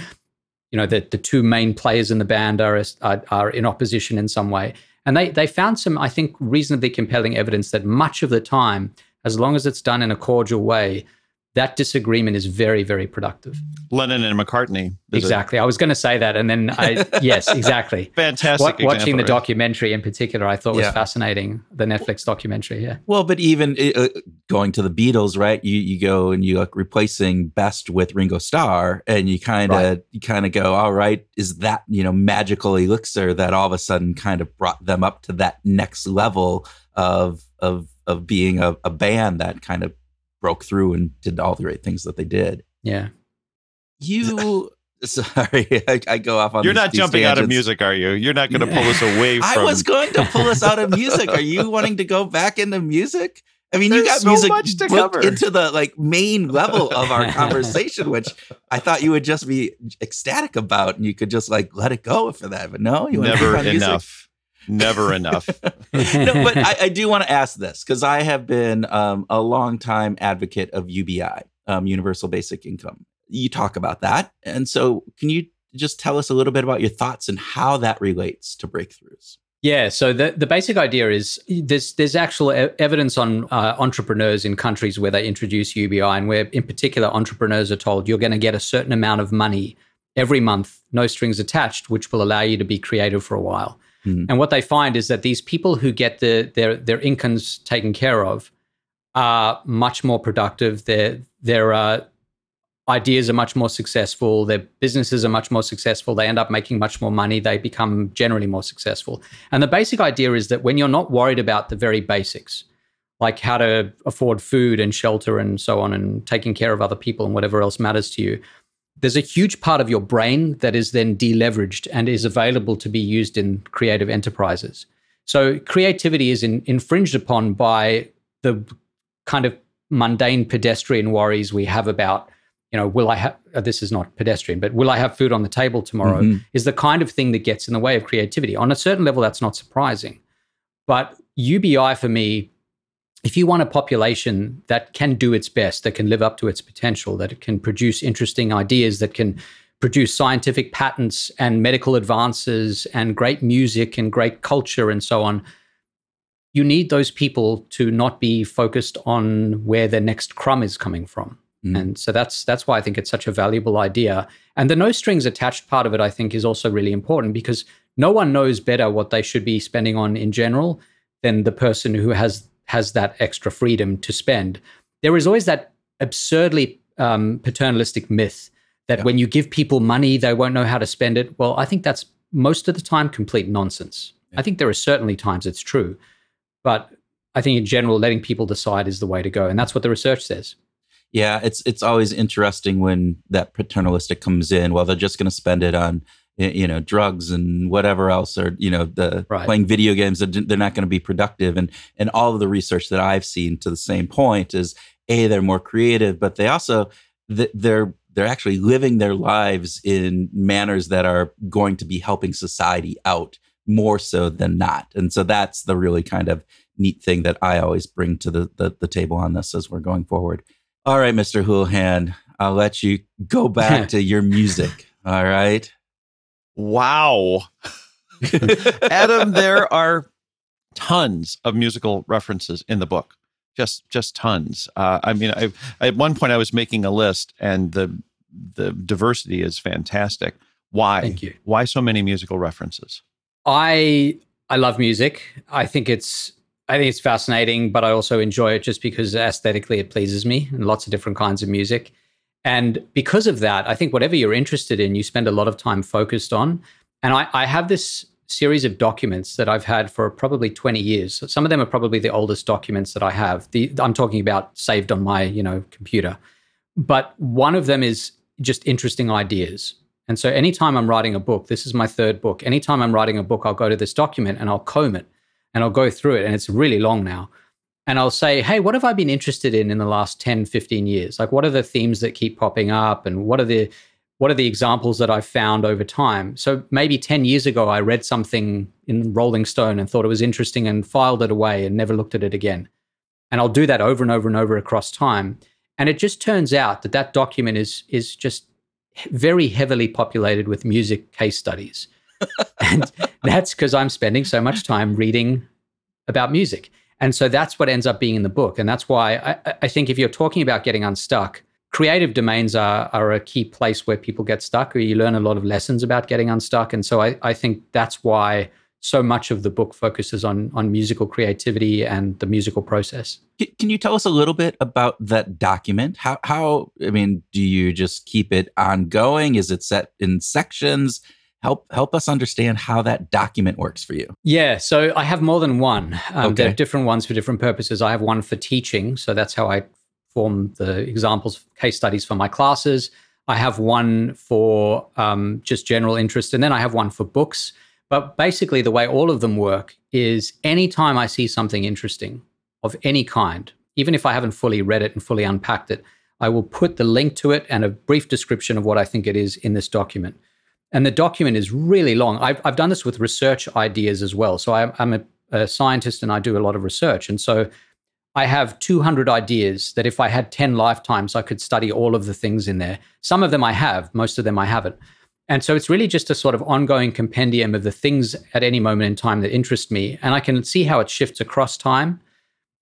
you know the the two main players in the band are are, are in opposition in some way. And they they found some, I think, reasonably compelling evidence that much of the time, as long as it's done in a cordial way, that disagreement is very, very productive. Lennon and McCartney. Exactly. I was going to say that. And then I, yes, exactly. Fantastic. What, watching the documentary in particular, I thought yeah. was fascinating. The Netflix documentary. Yeah. Well, but even uh, going to the Beatles, right? You, you go and you look replacing Best with Ringo Starr and you kind of, right. you kind of go, all right, is that, you know, magical elixir that all of a sudden kind of brought them up to that next level of, of, of being a, a band that kind of broke through and did all the great things that they did. Yeah. You sorry, I, I, go off on. You're these, not jumping tangents. out of music, are you? You're not going to pull us away from. I was going to pull us out of music. Are you wanting to go back into music? I mean, There's you got so music much to cover. into the like main level of our conversation, which I thought you would just be ecstatic about, and you could just like let it go for that. But no, you never enough. Never enough. no, but I, I do want to ask this because I have been um, a long time advocate of UBI, um, Universal Basic Income. You talk about that, and so can you just tell us a little bit about your thoughts and how that relates to breakthroughs? Yeah, so the, the basic idea is there's there's actual e- evidence on uh, entrepreneurs in countries where they introduce UBI and where in particular entrepreneurs are told you're going to get a certain amount of money every month, no strings attached, which will allow you to be creative for a while. Mm. And what they find is that these people who get the, their their incomes taken care of are much more productive. Their their uh, ideas are much more successful, their businesses are much more successful, they end up making much more money, they become generally more successful. And the basic idea is that when you're not worried about the very basics, like how to afford food and shelter and so on, and taking care of other people and whatever else matters to you, there's a huge part of your brain that is then deleveraged and is available to be used in creative enterprises. So creativity is in, infringed upon by the kind of mundane pedestrian worries we have about you know, will I have, uh, this is not pedestrian, but will I have food on the table tomorrow mm-hmm. is the kind of thing that gets in the way of creativity. On a certain level, that's not surprising. But UBI for me, if you want a population that can do its best, that can live up to its potential, that it can produce interesting ideas, that can produce scientific patents and medical advances and great music and great culture and so on, you need those people to not be focused on where their next crumb is coming from. Mm. And so that's that's why I think it's such a valuable idea. And the no strings attached part of it, I think, is also really important because no one knows better what they should be spending on in general than the person who has has that extra freedom to spend. There is always that absurdly um, paternalistic myth that Yeah. when you give people money, they won't know how to spend it. Well, I think that's most of the time complete nonsense. Yeah. I think there are certainly times it's true, but I think in general, letting people decide is the way to go, and that's what the research says. Yeah, it's it's always interesting when that paternalistic comes in. Well, they're just going to spend it on you know drugs and whatever else, or you know the Right. playing video games. They're, not going to be productive. And and all of the research that I've seen to the same point is a they're more creative, but they also they're they're actually living their lives in manners that are going to be helping society out more so than not. And so that's the really kind of neat thing that I always bring to the the, the table on this as we're going forward. All right, Mr. Houlihan, I'll let you go back to your music. All right. Wow. Adam, there are tons of musical references in the book. Just just tons. Uh, I mean, I, at one point I was making a list, and the the diversity is fantastic. Why? Thank you. Why so many musical references? I I love music. I think it's I think it's fascinating, but I also enjoy it just because aesthetically it pleases me and lots of different kinds of music. And because of that, I think whatever you're interested in, you spend a lot of time focused on. And I, I have this series of documents that I've had for probably 20 years. So some of them are probably the oldest documents that I have. The, I'm talking about saved on my, you know, computer. But one of them is just interesting ideas. And so anytime I'm writing a book, this is my third book. Anytime I'm writing a book, I'll go to this document and I'll comb it and I'll go through it. And it's really long now. And I'll say, hey, what have I been interested in in the last 10, 15 years? Like, what are the themes that keep popping up? And what are the what are the examples that I've found over time? So maybe 10 years ago, I read something in Rolling Stone and thought it was interesting and filed it away and never looked at it again. And I'll do that over and over and over across time. And it just turns out that that document is, is just very heavily populated with music case studies. and that's because I'm spending so much time reading about music. And so that's what ends up being in the book. And that's why I, I think if you're talking about getting unstuck, creative domains are, are a key place where people get stuck, or you learn a lot of lessons about getting unstuck. And so I, I think that's why so much of the book focuses on, on musical creativity and the musical process. Can- you tell us a little bit about that document? How, how, I mean, do you just keep it ongoing? Is it set in sections? Help, help us understand how that document works for you. Yeah, so I have more than one. Um, There Okay. are different ones for different purposes. I have one for teaching, so that's how I form the examples, case studies for my classes. I have one for um, just general interest, and then I have one for books. But basically, the way all of them work is anytime I see something interesting of any kind, even if I haven't fully read it and fully unpacked it, I will put the link to it and a brief description of what I think it is in this document. And the document is really long. I've, I've done this with research ideas as well. So I'm, I'm a, a scientist and I do a lot of research. And so I have 200 ideas that if I had 10 lifetimes, I could study all of the things in there. Some of them I have, most of them I haven't. And so it's really just a sort of ongoing compendium of the things at any moment in time that interest me. And I can see how it shifts across time.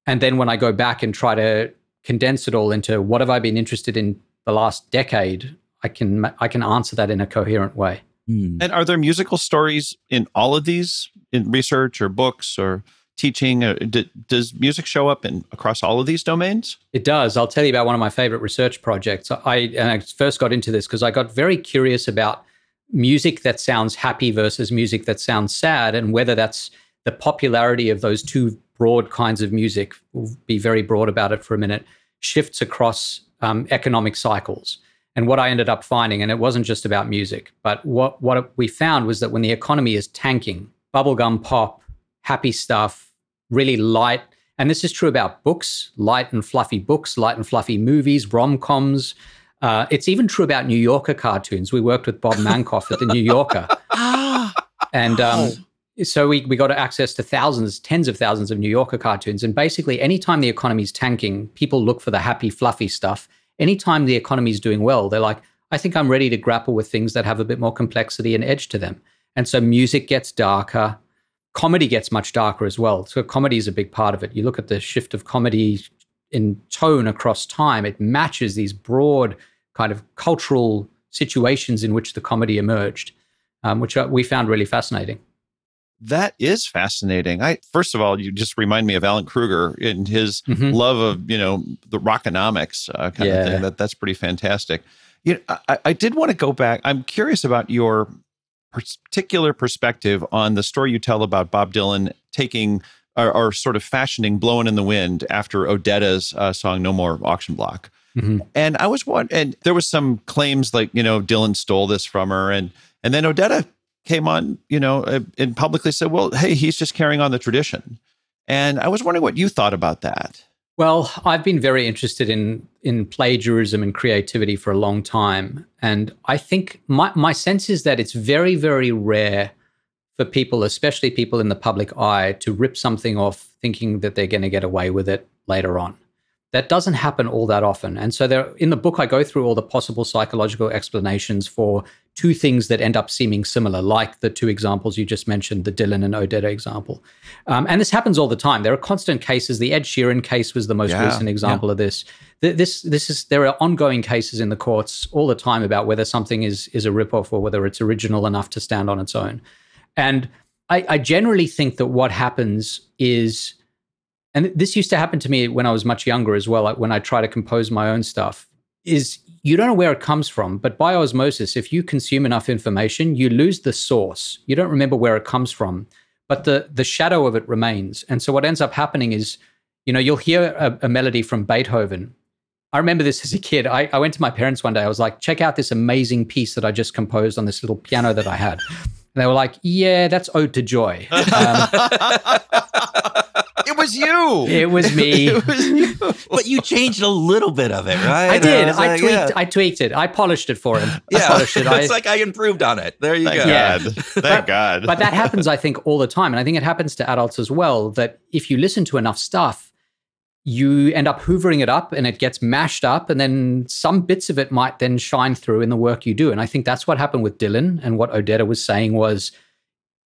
And then when I go back and try to condense it all into what have I been interested in the last decade, I can I can answer that in a coherent way. Hmm. And are there musical stories in all of these in research or books or teaching? Or d- does music show up in across all of these domains? It does. I'll tell you about one of my favorite research projects. I and I first got into this because I got very curious about music that sounds happy versus music that sounds sad, and whether that's the popularity of those two broad kinds of music. We'll be very broad about it for a minute. Shifts across um, economic cycles. And what I ended up finding, and it wasn't just about music, but what what we found was that when the economy is tanking, bubblegum pop, happy stuff, really light and this is true about books, light and fluffy books, light and fluffy movies, rom coms. Uh, it's even true about New Yorker cartoons. We worked with Bob Mankoff at the New Yorker. And um, so we, we got access to thousands, tens of thousands of New Yorker cartoons. And basically, anytime the economy's tanking, people look for the happy, fluffy stuff. Anytime the economy is doing well, they're like, I think I'm ready to grapple with things that have a bit more complexity and edge to them. And so music gets darker, comedy gets much darker as well. So comedy is a big part of it. You look at the shift of comedy in tone across time, it matches these broad kind of cultural situations in which the comedy emerged, um, which we found really fascinating. That is fascinating. I first of all, you just remind me of Alan Krueger and his Mhm. love of you know the rockonomics uh, kind of thing. That that's pretty fantastic. You know, I, I did want to go back. I'm curious about your particular perspective on the story you tell about Bob Dylan taking or, or sort of fashioning "Blowing in the Wind" after Odetta's uh, song "No More Auction Block." Mhm. And I was one, and there was some claims like you know Dylan stole this from her, and and then Odetta came on, you know, uh, and publicly said, "Well, hey, he's just carrying on the tradition." And I was wondering what you thought about that. Well, I've been very interested in in plagiarism and creativity for a long time, and I think my my sense is that it's very very rare for people, especially people in the public eye, to rip something off thinking that they're going to get away with it later on. That doesn't happen all that often, and so there in the book I go through all the possible psychological explanations for two things that end up seeming similar, like the two examples you just mentioned, the Dylan and Odetta example. Um, and this happens all the time. There are constant cases. The Ed Sheeran case was the most Yeah, recent example of this. Th- This this is there are ongoing cases in the courts all the time about whether something is is a ripoff or whether it's original enough to stand on its own. And I, I generally think that what happens is, and this used to happen to me when I was much younger as well. Like when I try to compose my own stuff, is you don't know where it comes from, but by osmosis, if you consume enough information, you lose the source. You don't remember where it comes from but the the shadow of it remains. And so what ends up happening is, you know, you'll hear a, a melody from Beethoven. I remember this as a kid. I, I went to my parents one day. I was like, check out this amazing piece that I just composed on this little piano that I had. And they were like, yeah, that's Ode to Joy. Um, it was you. it was me. It was you. but you changed a little bit of it, right? I did. was I like, tweaked. yeah. I tweaked it. I polished it for him. I Yeah, polished it. I, it's like I improved on it. There you Thank go. Yeah. God. Thank God. but that happens, I think, all the time. And I think it happens to adults as well that if you listen to enough stuff, you end up hoovering it up and it gets mashed up. And then some bits of it might then shine through in the work you do. And I think that's what happened with Dylan. And what Odetta was saying was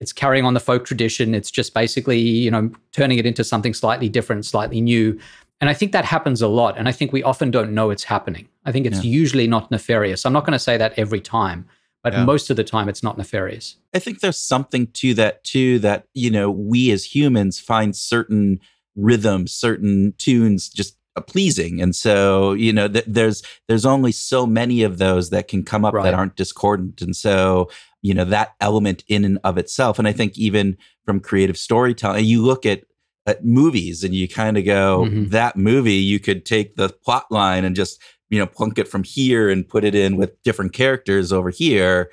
it's carrying on the folk tradition. It's just basically, you know, turning it into something slightly different, slightly new. And I think that happens a lot. And I think we often don't know it's happening. I think it's usually not nefarious. I'm not going to say that every time, but Yeah. most of the time it's not nefarious. I think there's something to that too that you know we as humans find certain rhythms, certain tunes just pleasing, and so you know th- there's there's only so many of those that can come up Right. that aren't discordant, and so you know that element in and of itself. And I think even from creative storytelling, you look at at movies and you kind of go Mhm. that movie you could take the plot line and just you know plunk it from here and put it in with different characters over here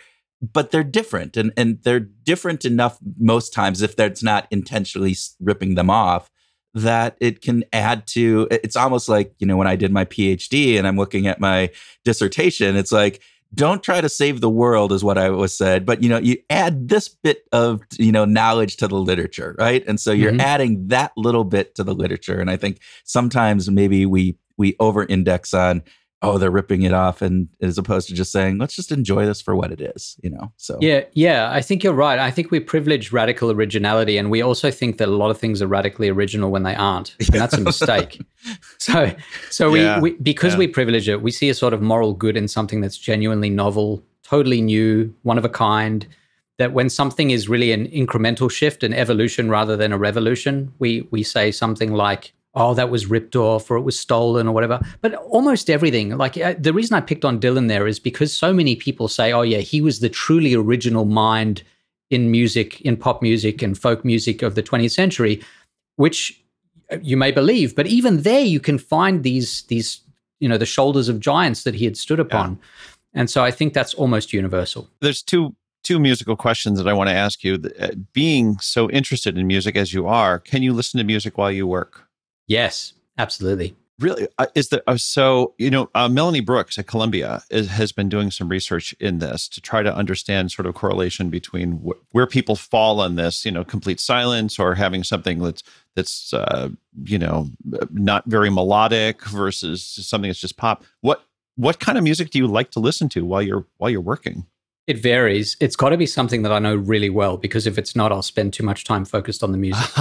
but they're different and and they're different enough most times if that's not intentionally ripping them off that it can add to it's almost like you know when i did my phd and i'm looking at my dissertation it's like don't try to save the world is what i was said but you know you add this bit of you know knowledge to the literature right and so you're Mhm. adding that little bit to the literature and i think sometimes maybe we we over index on oh they're ripping it off and as opposed to just saying let's just enjoy this for what it is you know so Yeah, yeah, I think you're right. I think we privilege radical originality, and we also think that a lot of things are radically original when they aren't, and that's a mistake. so, so we, we because yeah. we privilege it, we see a sort of moral good in something that's genuinely novel, totally new, one of a kind. That when something is really an incremental shift, an evolution rather than a revolution, we we say something like, "Oh, that was ripped off," or "It was stolen," or whatever. But almost everything, like uh, the reason I picked on Dylan there is because so many people say, "Oh, yeah, he was the truly original mind in music, in pop music and folk music of the 20th century," which uh, you may believe. But even there, you can find these these you know the shoulders of giants that he had stood upon, and so I think that's almost universal. There's two two musical questions that I want to ask you. Uh, Being so interested in music as you are, can you listen to music while you work? Yes, absolutely. Really, uh, is there uh, so you know uh, Melanie Brooks at Columbia is, has been doing some research in this to try to understand sort of correlation between wh- where people fall on this, you know, complete silence or having something that's that's uh, you know not very melodic versus something that's just pop. What what kind of music do you like to listen to while you're while you're working? It varies. It's got to be something that I know really well because if it's not, I'll spend too much time focused on the music.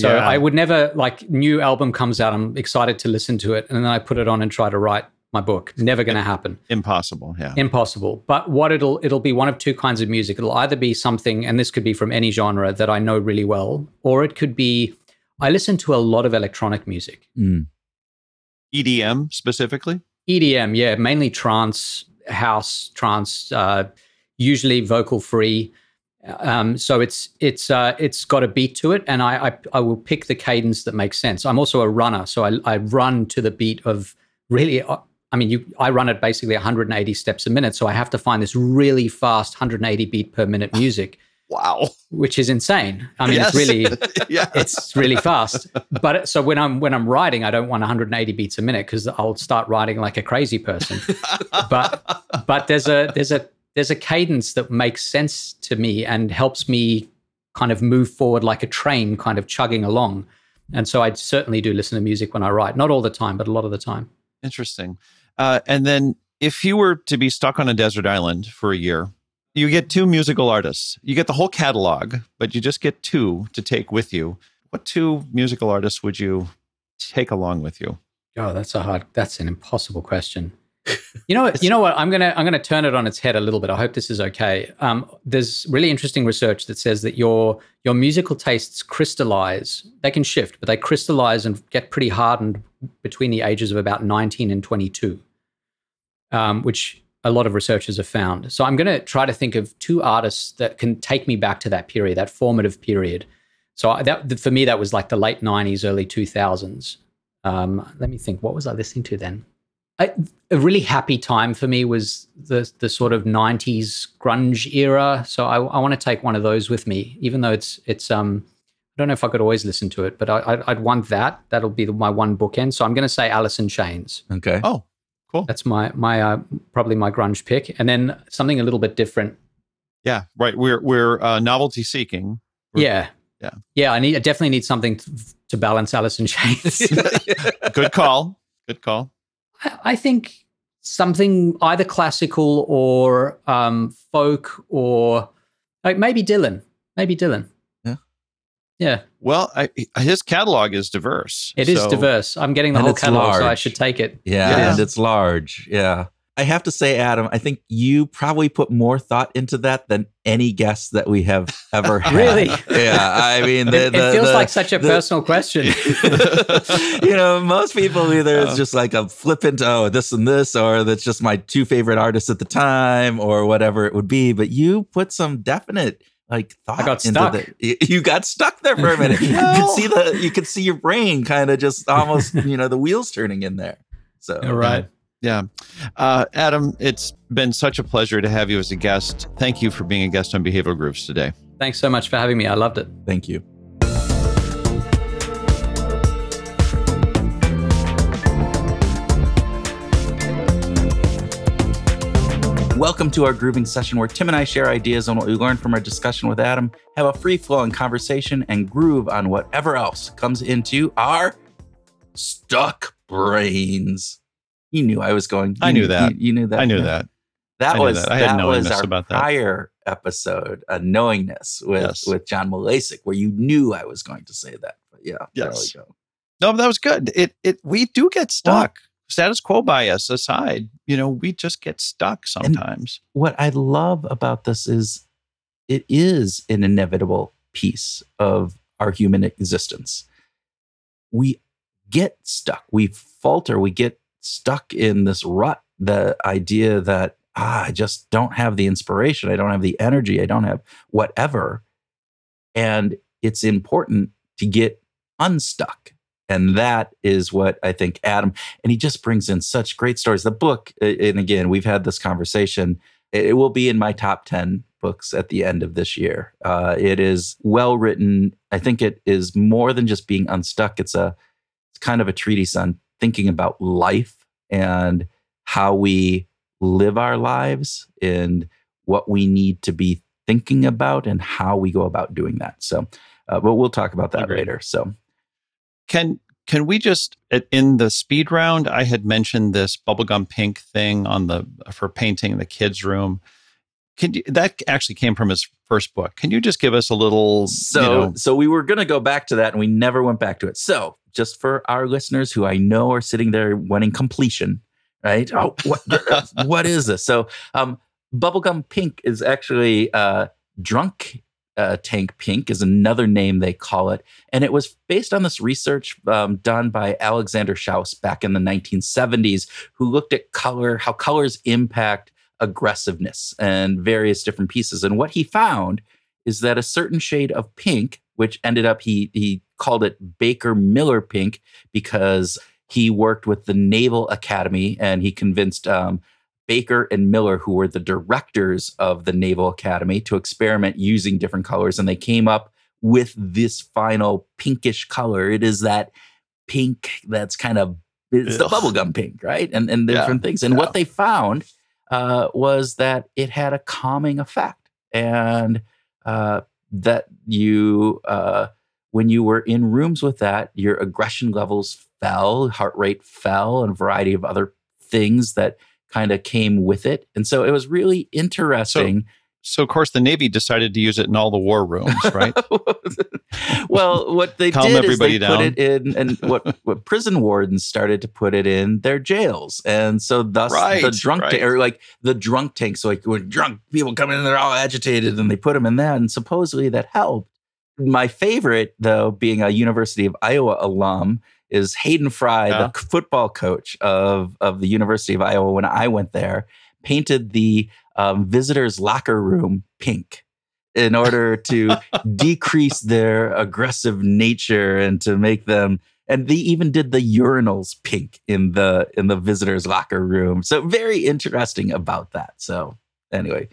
So Yeah. I would never like new album comes out. I'm excited to listen to it, and then I put it on and try to write my book. Never going to happen. Impossible. Yeah. Impossible. But what it'll it'll be one of two kinds of music. It'll either be something, and this could be from any genre that I know really well, or it could be I listen to a lot of electronic music. Mm. EDM specifically. EDM, yeah, mainly trance, house, trance, uh, usually vocal free. Um, so it's it's uh, it's got a beat to it, and I, I, I will pick the cadence that makes sense. I'm also a runner, so I, I run to the beat of really. Uh, I mean, you I run at basically 180 steps a minute, so I have to find this really fast 180 beat per minute music. Wow, which is insane. I mean, yes. it's really yeah. it's really fast. But so when I'm when I'm writing, I don't want 180 beats a minute because I'll start writing like a crazy person. but but there's a there's a there's a cadence that makes sense to me and helps me kind of move forward like a train kind of chugging along. And so I certainly do listen to music when I write, not all the time, but a lot of the time. Interesting. Uh, and then if you were to be stuck on a desert island for a year, you get two musical artists. You get the whole catalog, but you just get two to take with you. What two musical artists would you take along with you? Oh, that's a hard. That's an impossible question. You know what? You know what? I'm gonna I'm gonna turn it on its head a little bit. I hope this is okay. Um, there's really interesting research that says that your your musical tastes crystallize. They can shift, but they crystallize and get pretty hardened between the ages of about 19 and 22, um, which a lot of researchers have found. So I'm going to try to think of two artists that can take me back to that period, that formative period. So that for me, that was like the late 90s, early 2000s. Um, let me think. What was I listening to then? A, a really happy time for me was the the sort of '90s grunge era. So I, I want to take one of those with me, even though it's it's um I don't know if I could always listen to it, but I, would want that. That'll be the, my one bookend. So I'm going to say Alice in Chains. Okay. Oh, cool. That's my my uh, probably my grunge pick, and then something a little bit different. Yeah, right. We're we're uh, novelty seeking. We're, yeah, yeah, yeah. I need I definitely need something to, to balance Alice in Chains. Good call. Good call. I think something either classical or um, folk or like maybe Dylan. Maybe Dylan. Yeah. Yeah. Well, I, his catalog is diverse. It so. is diverse. I'm getting the and whole catalog, large. so I should take it. Yeah, and it's large. Yeah. I have to say, Adam, I think you probably put more thought into that than any guest that we have ever had. really? Yeah. I mean, the, it, it feels the, like such a the, personal question. you know, most people either it's oh. just like a flippant, oh, this and this, or that's just my two favorite artists at the time, or whatever it would be. But you put some definite like thought I got stuck. The, you got stuck there for a minute. you could see the you could see your brain kind of just almost, you know, the wheels turning in there. So right. Yeah. Uh, Adam, it's been such a pleasure to have you as a guest. Thank you for being a guest on Behavioral Grooves today. Thanks so much for having me. I loved it. Thank you. Welcome to our grooving session where Tim and I share ideas on what we learned from our discussion with Adam, have a free flowing conversation, and groove on whatever else comes into our stuck brains. You knew I was going. You, I knew that. You, you, knew that. I knew yeah. that. That was that, that was our about that. prior episode, a knowingness with yes. with John Malesic, where you knew I was going to say that. But yeah, yes. there we go. No, that was good. It it we do get stuck. Well, Status quo bias aside, you know, we just get stuck sometimes. What I love about this is it is an inevitable piece of our human existence. We get stuck, we falter, we get stuck in this rut the idea that ah, I just don't have the inspiration, I don't have the energy, I don't have whatever. And it's important to get unstuck. And that is what I think Adam, and he just brings in such great stories. The book, and again, we've had this conversation, it will be in my top 10 books at the end of this year. Uh, it is well written. I think it is more than just being unstuck. It's a, it's kind of a treatise on thinking about life and how we live our lives and what we need to be thinking about and how we go about doing that. So, uh, but we'll talk about that Agreed. later. So, can can we just in the speed round? I had mentioned this bubblegum pink thing on the for painting the kids' room. Can you, that actually came from his first book? Can you just give us a little? So, you know, so we were going to go back to that, and we never went back to it. So, just for our listeners who I know are sitting there wanting completion, right? Oh, what, what is this? So, um, bubblegum pink is actually uh, drunk uh, tank pink is another name they call it, and it was based on this research um, done by Alexander Schauss back in the 1970s, who looked at color, how colors impact aggressiveness and various different pieces. And what he found is that a certain shade of pink, which ended up he he called it Baker Miller pink because he worked with the Naval Academy and he convinced um, Baker and Miller, who were the directors of the Naval Academy, to experiment using different colors. And they came up with this final pinkish color. It is that pink that's kind of it's the bubblegum pink, right? And and different yeah, things. And yeah. what they found uh, was that it had a calming effect. And uh, that you uh, when you were in rooms with that, your aggression levels fell, heart rate fell, and a variety of other things that kind of came with it. And so it was really interesting. So, so, of course, the Navy decided to use it in all the war rooms, right? well, what they did is they down. put it in, and what, what prison wardens started to put it in their jails, and so thus right, the drunk right. ta- or like the drunk tank. So like when drunk people come in, they're all agitated, and they put them in that, and supposedly that helped. My favorite, though, being a University of Iowa alum, is Hayden Fry, yeah. the football coach of, of the University of Iowa when I went there, painted the um, visitors' locker room pink in order to decrease their aggressive nature and to make them and they even did the urinals pink in the in the visitors locker room. So very interesting about that. So anyway.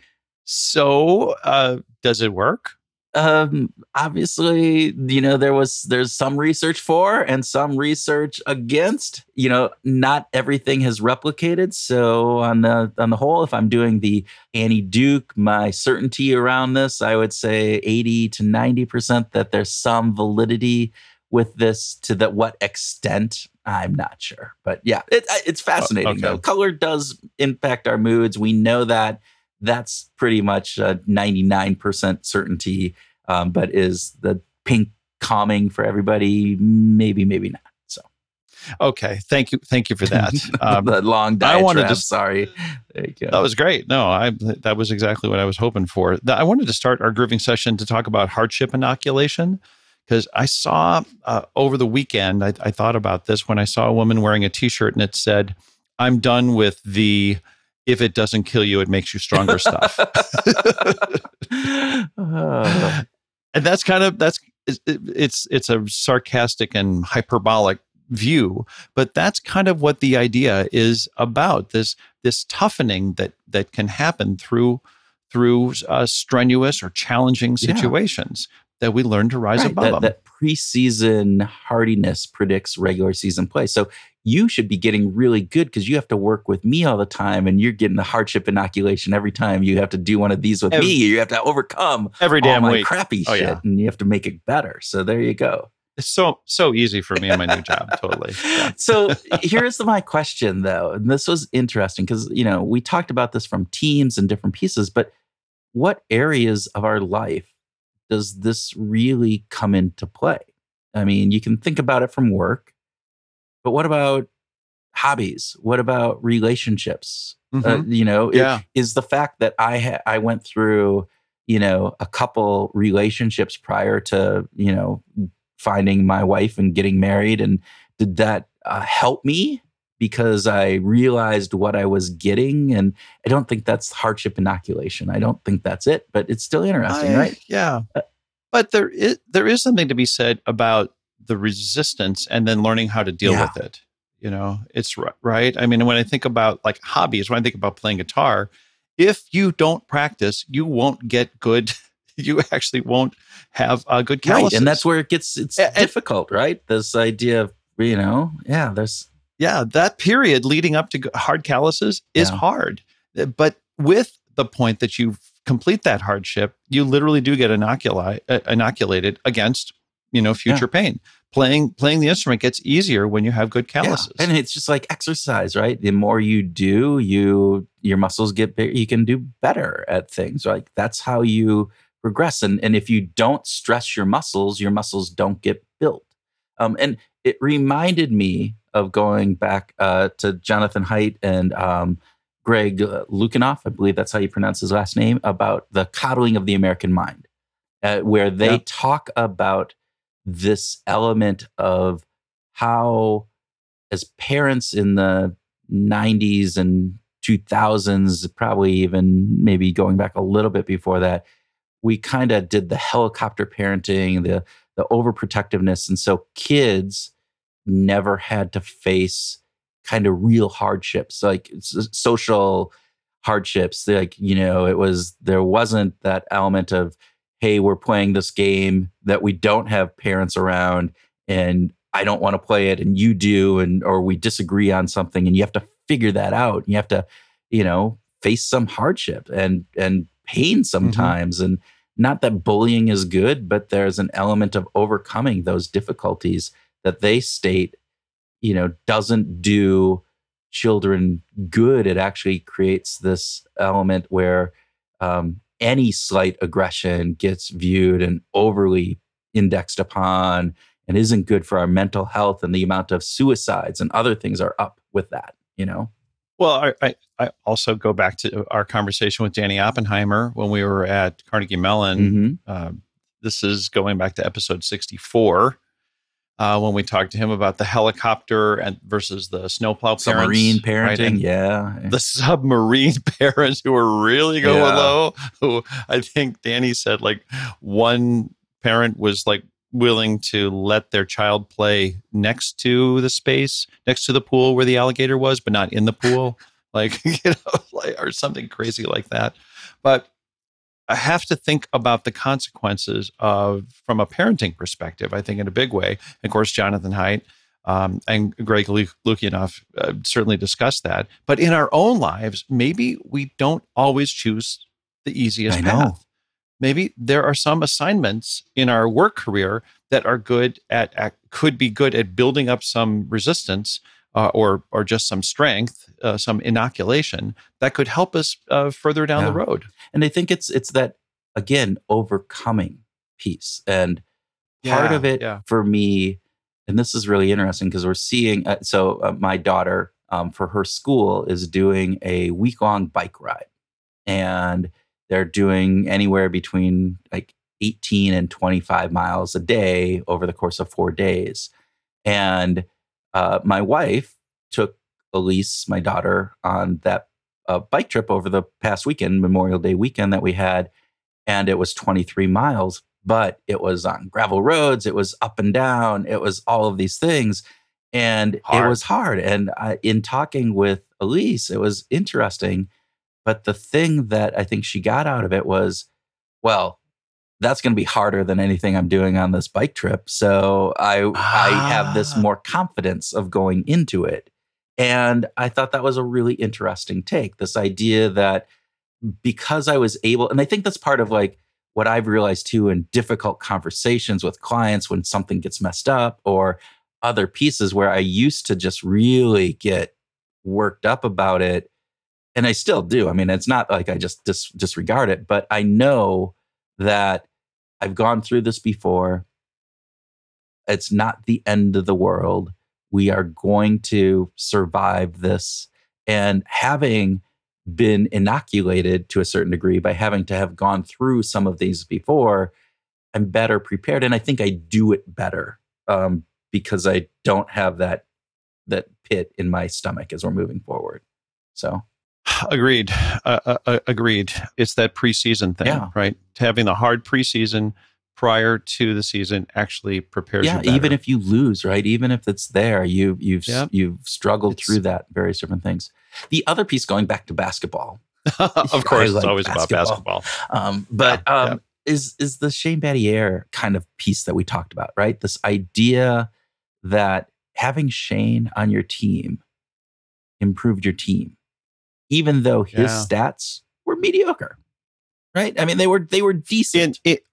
So uh does it work um obviously you know there was there's some research for and some research against you know not everything has replicated. So on the on the whole if i'm doing the annie duke my certainty around this i would say 80 to 90 percent that there's some validity with this to that what extent i'm not sure. But yeah it, it's fascinating okay. though color does impact our moods. We know that that's pretty much a 99% certainty. Um, but is the pink calming for everybody? Maybe, maybe not. So, okay, thank you, thank you for that. Um, the long diatribe. I wanted to sorry. There you. That was great. No, I that was exactly what I was hoping for. I wanted to start our grooving session to talk about hardship inoculation because I saw uh, over the weekend. I, I thought about this when I saw a woman wearing a T-shirt and it said, "I'm done with the." If it doesn't kill you, it makes you stronger stuff. uh, and that's kind of that's it's it's a sarcastic and hyperbolic view but that's kind of what the idea is about this this toughening that that can happen through through uh, strenuous or challenging situations yeah. that we learn to rise right, above that, them. That preseason hardiness predicts regular season play. So you should be getting really good because you have to work with me all the time and you're getting the hardship inoculation every time you have to do one of these with every, me. You have to overcome every damn all my week. crappy oh, shit yeah. and you have to make it better. So there you go. It's so so easy for me in my new job. Totally. Yeah. So here's my question though. And this was interesting because you know, we talked about this from teams and different pieces, but what areas of our life does this really come into play? I mean, you can think about it from work but what about hobbies? What about relationships? Uh, mm-hmm. Uh, you know, yeah. Is the fact that I ha- I went through you know a couple relationships prior to you know finding my wife and getting married, and did that uh, help me? Because I realized what I was getting, and I don't think that's hardship inoculation. I don't think that's it, but it's still interesting, I, right? Yeah, uh, but there is there is something to be said about the resistance and then learning how to deal yeah. with it. You know, it's right. I mean, when I think about like hobbies, when I think about playing guitar, if you don't practice, you won't get good. You actually won't have a good calluses. Right, and that's where it gets it's and, difficult, right? This idea of you know, yeah, there's yeah, that period leading up to hard calluses is yeah. hard, uh, but with the point that you complete that hardship, you literally do get inoculi- uh, inoculated against you know future yeah. pain playing playing the instrument gets easier when you have good calluses. Yeah. And it's just like exercise, right? The more you do, you your muscles get bigger. You can do better at things. Like that's how you progress. And and if you don't stress your muscles, your muscles don't get built. Um, and it reminded me of going back uh, to Jonathan Haidt and um, Greg Lukianoff, I believe that's how you pronounce his last name, about the coddling of the American mind, uh, where they Yeah. talk about this element of how, as parents in the 90s and 2000s, probably even maybe going back a little bit before that, we kind of did the helicopter parenting, the the overprotectiveness, and so kids never had to face kind of real hardships, like social hardships. Like you know, it was there wasn't that element of hey, we're playing this game that we don't have parents around, and I don't want to play it, and you do, and or we disagree on something, and you have to figure that out. You have to, you know, face some hardship and and pain sometimes, and not that bullying is good, but there's an element of overcoming those difficulties that they state, you know, doesn't do children good. It actually creates this element where um, any slight aggression gets viewed and overly indexed upon and isn't good for our mental health and the amount of suicides and other things are up with that you know Well, I, I, also go back to our conversation with Danny Oppenheimer when we were at Carnegie Mellon. Mhm. Uh, this is going back to episode 64 uh, when we talked to him about the helicopter and versus the snowplow submarine parents, parenting right? Yeah The submarine parents who were really going Yeah. low. Who I think Danny said like one parent was like willing to let their child play next to the space, next to the pool where the alligator was, but not in the pool, like you know, like, or something crazy like that. But I have to think about the consequences of from a parenting perspective. I think in a big way. Of course, Jonathan Haidt um, and Greg Lu- Lukianoff uh, certainly discussed that. But in our own lives, maybe we don't always choose the easiest I know. path. Maybe there are some assignments in our work career that are good at, at could be good at building up some resistance uh, or or just some strength, uh, some inoculation that could help us uh, further down the road. and i think it's it's that again overcoming piece and part Yeah, of it yeah. for me and this is really interesting because we're seeing uh, so uh, my daughter um, for her school is doing a week long bike ride and they're doing anywhere between like 18 and 25 miles a day over the course of four days and uh, my wife took elise my daughter on that uh, bike trip over the past weekend memorial day weekend that we had and it was 23 miles but it was on gravel roads it was up and down it was all of these things and it was hard and I, in talking with elise it was interesting but the thing that i think she got out of it was well that's going to be harder than anything i'm doing on this bike trip so i i have this Ah. more confidence of going into it and i thought that was a really interesting take this idea that because I was able, and I think that's part of like what I've realized too in difficult conversations with clients when something gets messed up or other pieces where I used to just really get worked up about it. And I still do. I mean, it's not like I just dis- disregard it, but I know that I've gone through this before. It's not the end of the world. We are going to survive this. And having been inoculated to a certain degree by having to have gone through some of these before, I'm better prepared, and I think I do it better um, because I don't have that that pit in my stomach as we're moving forward. So Agreed. Uh, uh, uh, agreed. It's that preseason thing, Yeah. right? Having the hard preseason prior to the season actually prepares yeah, you. better. even if you lose, right? Even if it's there, you you've Yep. you've struggled It's- through that various different things. The other piece, going back to basketball, of course, I it's like always about basketball. basketball. Um, but Yeah, um, is is the Shane Battier kind of piece that we talked about, right? This idea that having Shane on your team improved your team, even though his Yeah. stats were mediocre, right? I mean, they were they were decent. In, it,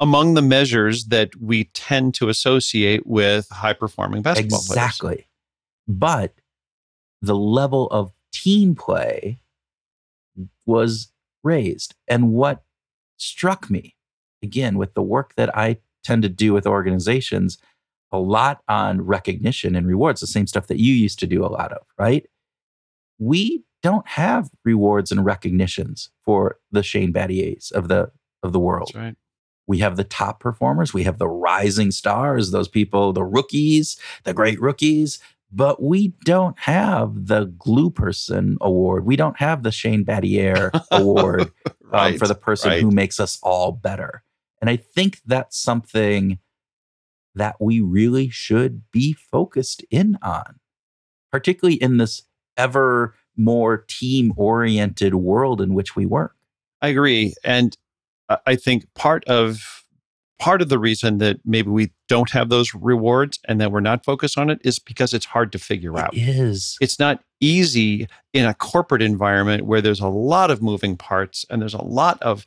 among the measures that we tend to associate with high performing basketball players. exactly, but the level of team play was raised, and what struck me again with the work that I tend to do with organizations a lot on recognition and rewards, the same stuff that you used to do a lot of, right? We don't have rewards and recognitions for the Shane Battiers of the of the world. That's right. We have the top performers, we have the rising stars, those people, the rookies, the great rookies, but we don't have the glue person award. We don't have the Shane Battier award um, for the person right. who makes us all better. And I think that's something that we really should be focused in on, particularly in this ever more team oriented world in which we work. I agree, and I- think part of part of the reason that maybe we don't have those rewards and that we're not focused on it is because it's hard to figure out. It is. It's not easy in a corporate environment where there's a lot of moving parts and there's a lot of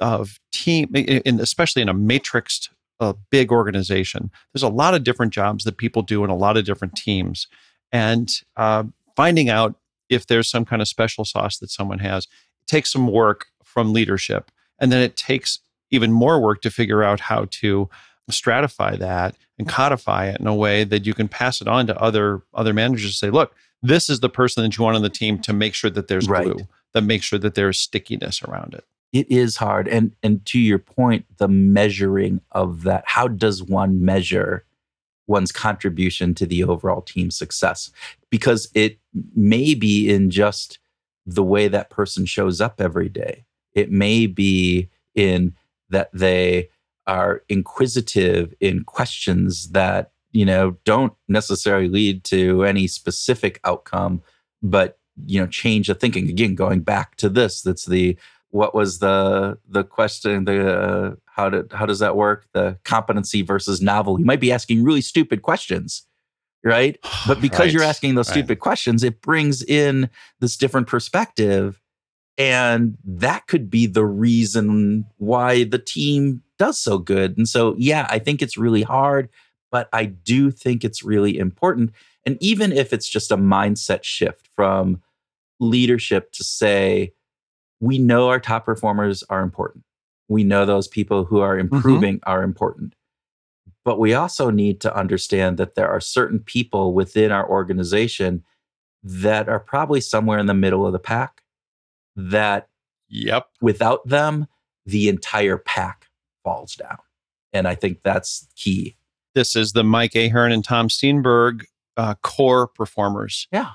of team, and especially in a matrixed, uh, big organization. There's a lot of different jobs that people do in a lot of different teams, and uh, finding out if there's some kind of special sauce that someone has takes some work from leadership, and then it takes even more work to figure out how to stratify that and codify it in a way that you can pass it on to other other managers to say, look, this is the person that you want on the team to make sure that there's Right. glue, that makes sure that there's stickiness around it. it is hard and and to your point the measuring of that how does one measure one's contribution to the overall team success. Because it may be in just the way that person shows up every day. It may be in that they are inquisitive in questions that you know don't necessarily lead to any specific outcome but you know change the thinking. Again going back to this that's the what was the the question the uh, how did how does that work? The competency versus novel. You might be asking really stupid questions right? But because you're asking those right. stupid questions it brings in this different perspective and that could be the reason why the team does so good. And so yeah i think it's really hard but i do think it's really important. And even if it's just a mindset shift from leadership to say we know our top performers are important. We know those people who are improving are important. But we also need to understand that there are certain people within our organization that are probably somewhere in the middle of the pack that Yep. without them the entire pack falls down. And i think that's key. This is the Mike Ahern and Tom Steenberg uh, core performers. yeah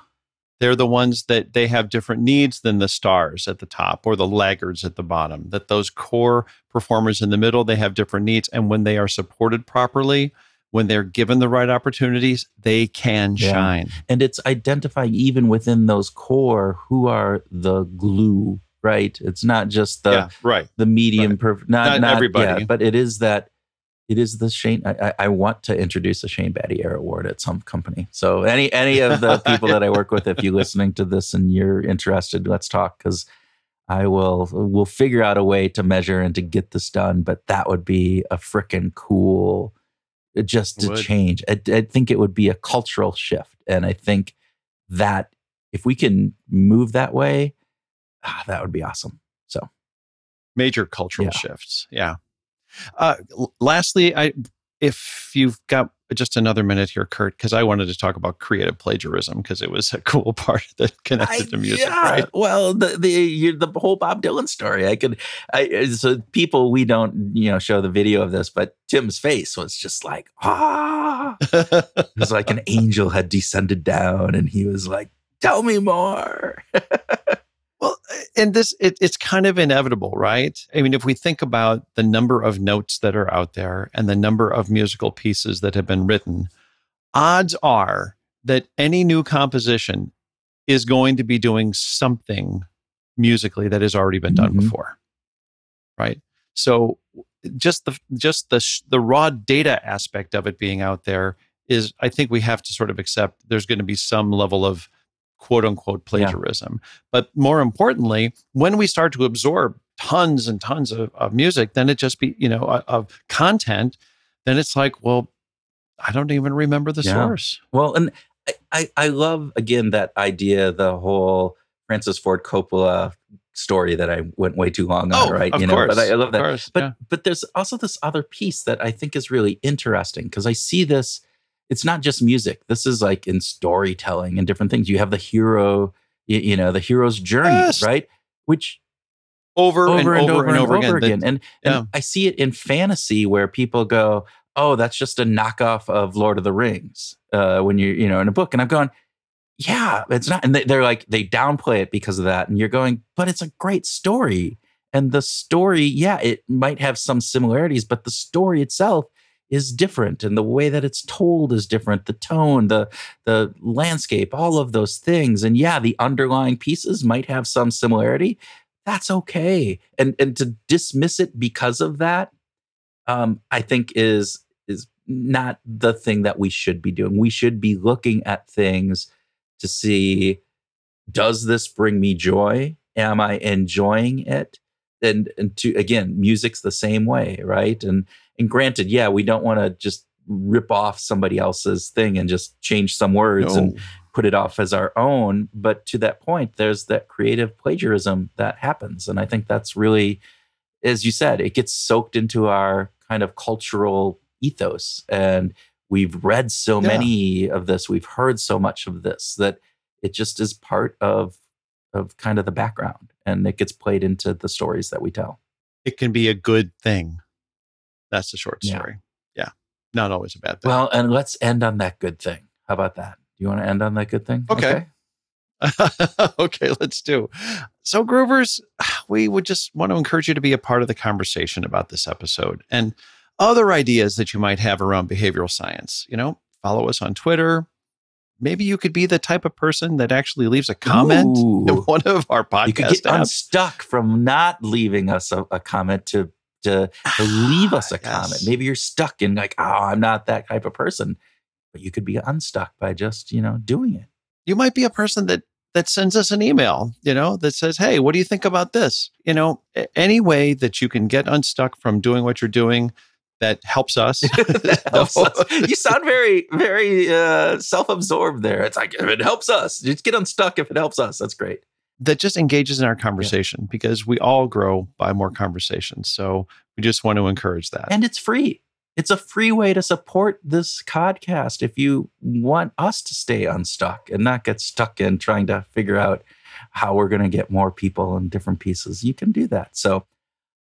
They're the ones that they have different needs than the stars at the top or the laggards at the bottom. That those core performers in the middle, they have different needs. And when they are supported properly, when they're given the right opportunities, they can Yeah. shine. and it's identifying even within those core who are the glue right it's not just the yeah, right. the medium perf- not, Not not everybody. yeah, but it is that it is the Shane. I, I- I want to introduce a Shane Battier Award at some company. So any any of the people that I work with, if you're listening to this and you're interested, let's talk because I will we'll figure out a way to measure and to get this done. But that would be a freaking cool, uh, just to change. I, I think it would be a cultural shift, and I think that if we can move that way, ah, that would be awesome. So major cultural Yeah. shifts. Yeah. Uh, lastly, I if you've got just another minute here, Kurt, because I wanted to talk about creative plagiarism because it was a cool part that connected to music, yeah. right? Well, the the you the whole Bob Dylan story. I could, I so people we don't you know show the video of this, but Tim's face was just like ah, it was like an angel had descended down, and he was like, "Tell me more." well, and this it, it's kind of inevitable, right? I mean, if we think about the number of notes that are out there and the number of musical pieces that have been written, odds are that any new composition is going to be doing something musically that has already been done Mhm. before right so just the just the sh- the raw data aspect of it being out there is i think we have to sort of accept there's going to be some level of quote unquote plagiarism but more importantly when we start to absorb tons and tons of, of music then it just be you know of, content then it's like well i don't even remember the Yeah. source Well, and I, I love again that idea, the whole Francis Ford Coppola story that I went way too long on, oh, right? Oh, of you know, course, but I, I love that. course, But yeah. but there's also this other piece that I think is really interesting because I see this it's not just music. This is like in storytelling and different things. You have the hero, you, know, the hero's journey, Yes. right? Which over, over and over and over, again. That- And, and yeah. I see it in fantasy where people go, "Oh, that's just a knockoff of Lord of the Rings." Uh, when you're, you know, in a book, and I'm going, "Yeah, it's not." And they, they're like, they downplay it because of that, and you're going, "But it's a great story." And the story, yeah, it might have some similarities, but the story itself is different, and the way that it's told is different. The tone, the the landscape, all of those things, and yeah, the underlying pieces might have some similarity, that's okay and and to dismiss it because of that um i think is is not the thing that we should be doing. We should be looking at things to see does this bring me joy? Am i enjoying it and and to again music's the same way right and and granted yeah we don't want to just rip off somebody else's thing and just change some words and put it off as our own. But to that point, there's that creative plagiarism that happens. And I think that's really, as you said, it gets soaked into our kind of cultural ethos. And we've read so Yeah. many of this, we've heard so much of this that it just is part of of kind of the background and it gets played into the stories that we tell. it can be a good thing. That's the short story. Yeah. Not always a bad thing. Well, and let's end on that good thing. How about that? Do you want to end on that good thing? Okay. okay, let's do. So, Groovers, we would just want to encourage you to be a part of the conversation about this episode and other ideas that you might have around behavioral science. You know, follow us on Twitter. Maybe you could be the type of person that actually leaves a comment in one of our podcast you could get apps. unstuck from not leaving us a, a comment to to, to leave us a Yes. comment. Maybe you're stuck in like, oh, I'm not that type of person, but you could be unstuck by just you know doing it. you might be a person that that sends us an email, you know, that says, "Hey, what do you think about this?" You know, any way that you can get unstuck from doing what you're doing that helps us. That helps us. You sound very very uh, self-absorbed there. It's like if it helps us, just get unstuck. If it helps us, that's great. that just engages in our conversation because we all grow by more conversations. So we just want to encourage that. and it's free. It's a free way to support this podcast if you want us to stay unstuck and not get stuck in trying to figure out how we're going to get more people in different pieces. You can do that. So,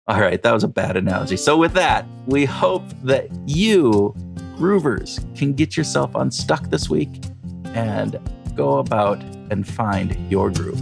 all right, that was a bad analogy. So, with that, we hope that you, groovers, can get yourself unstuck this week and go about and find your groove.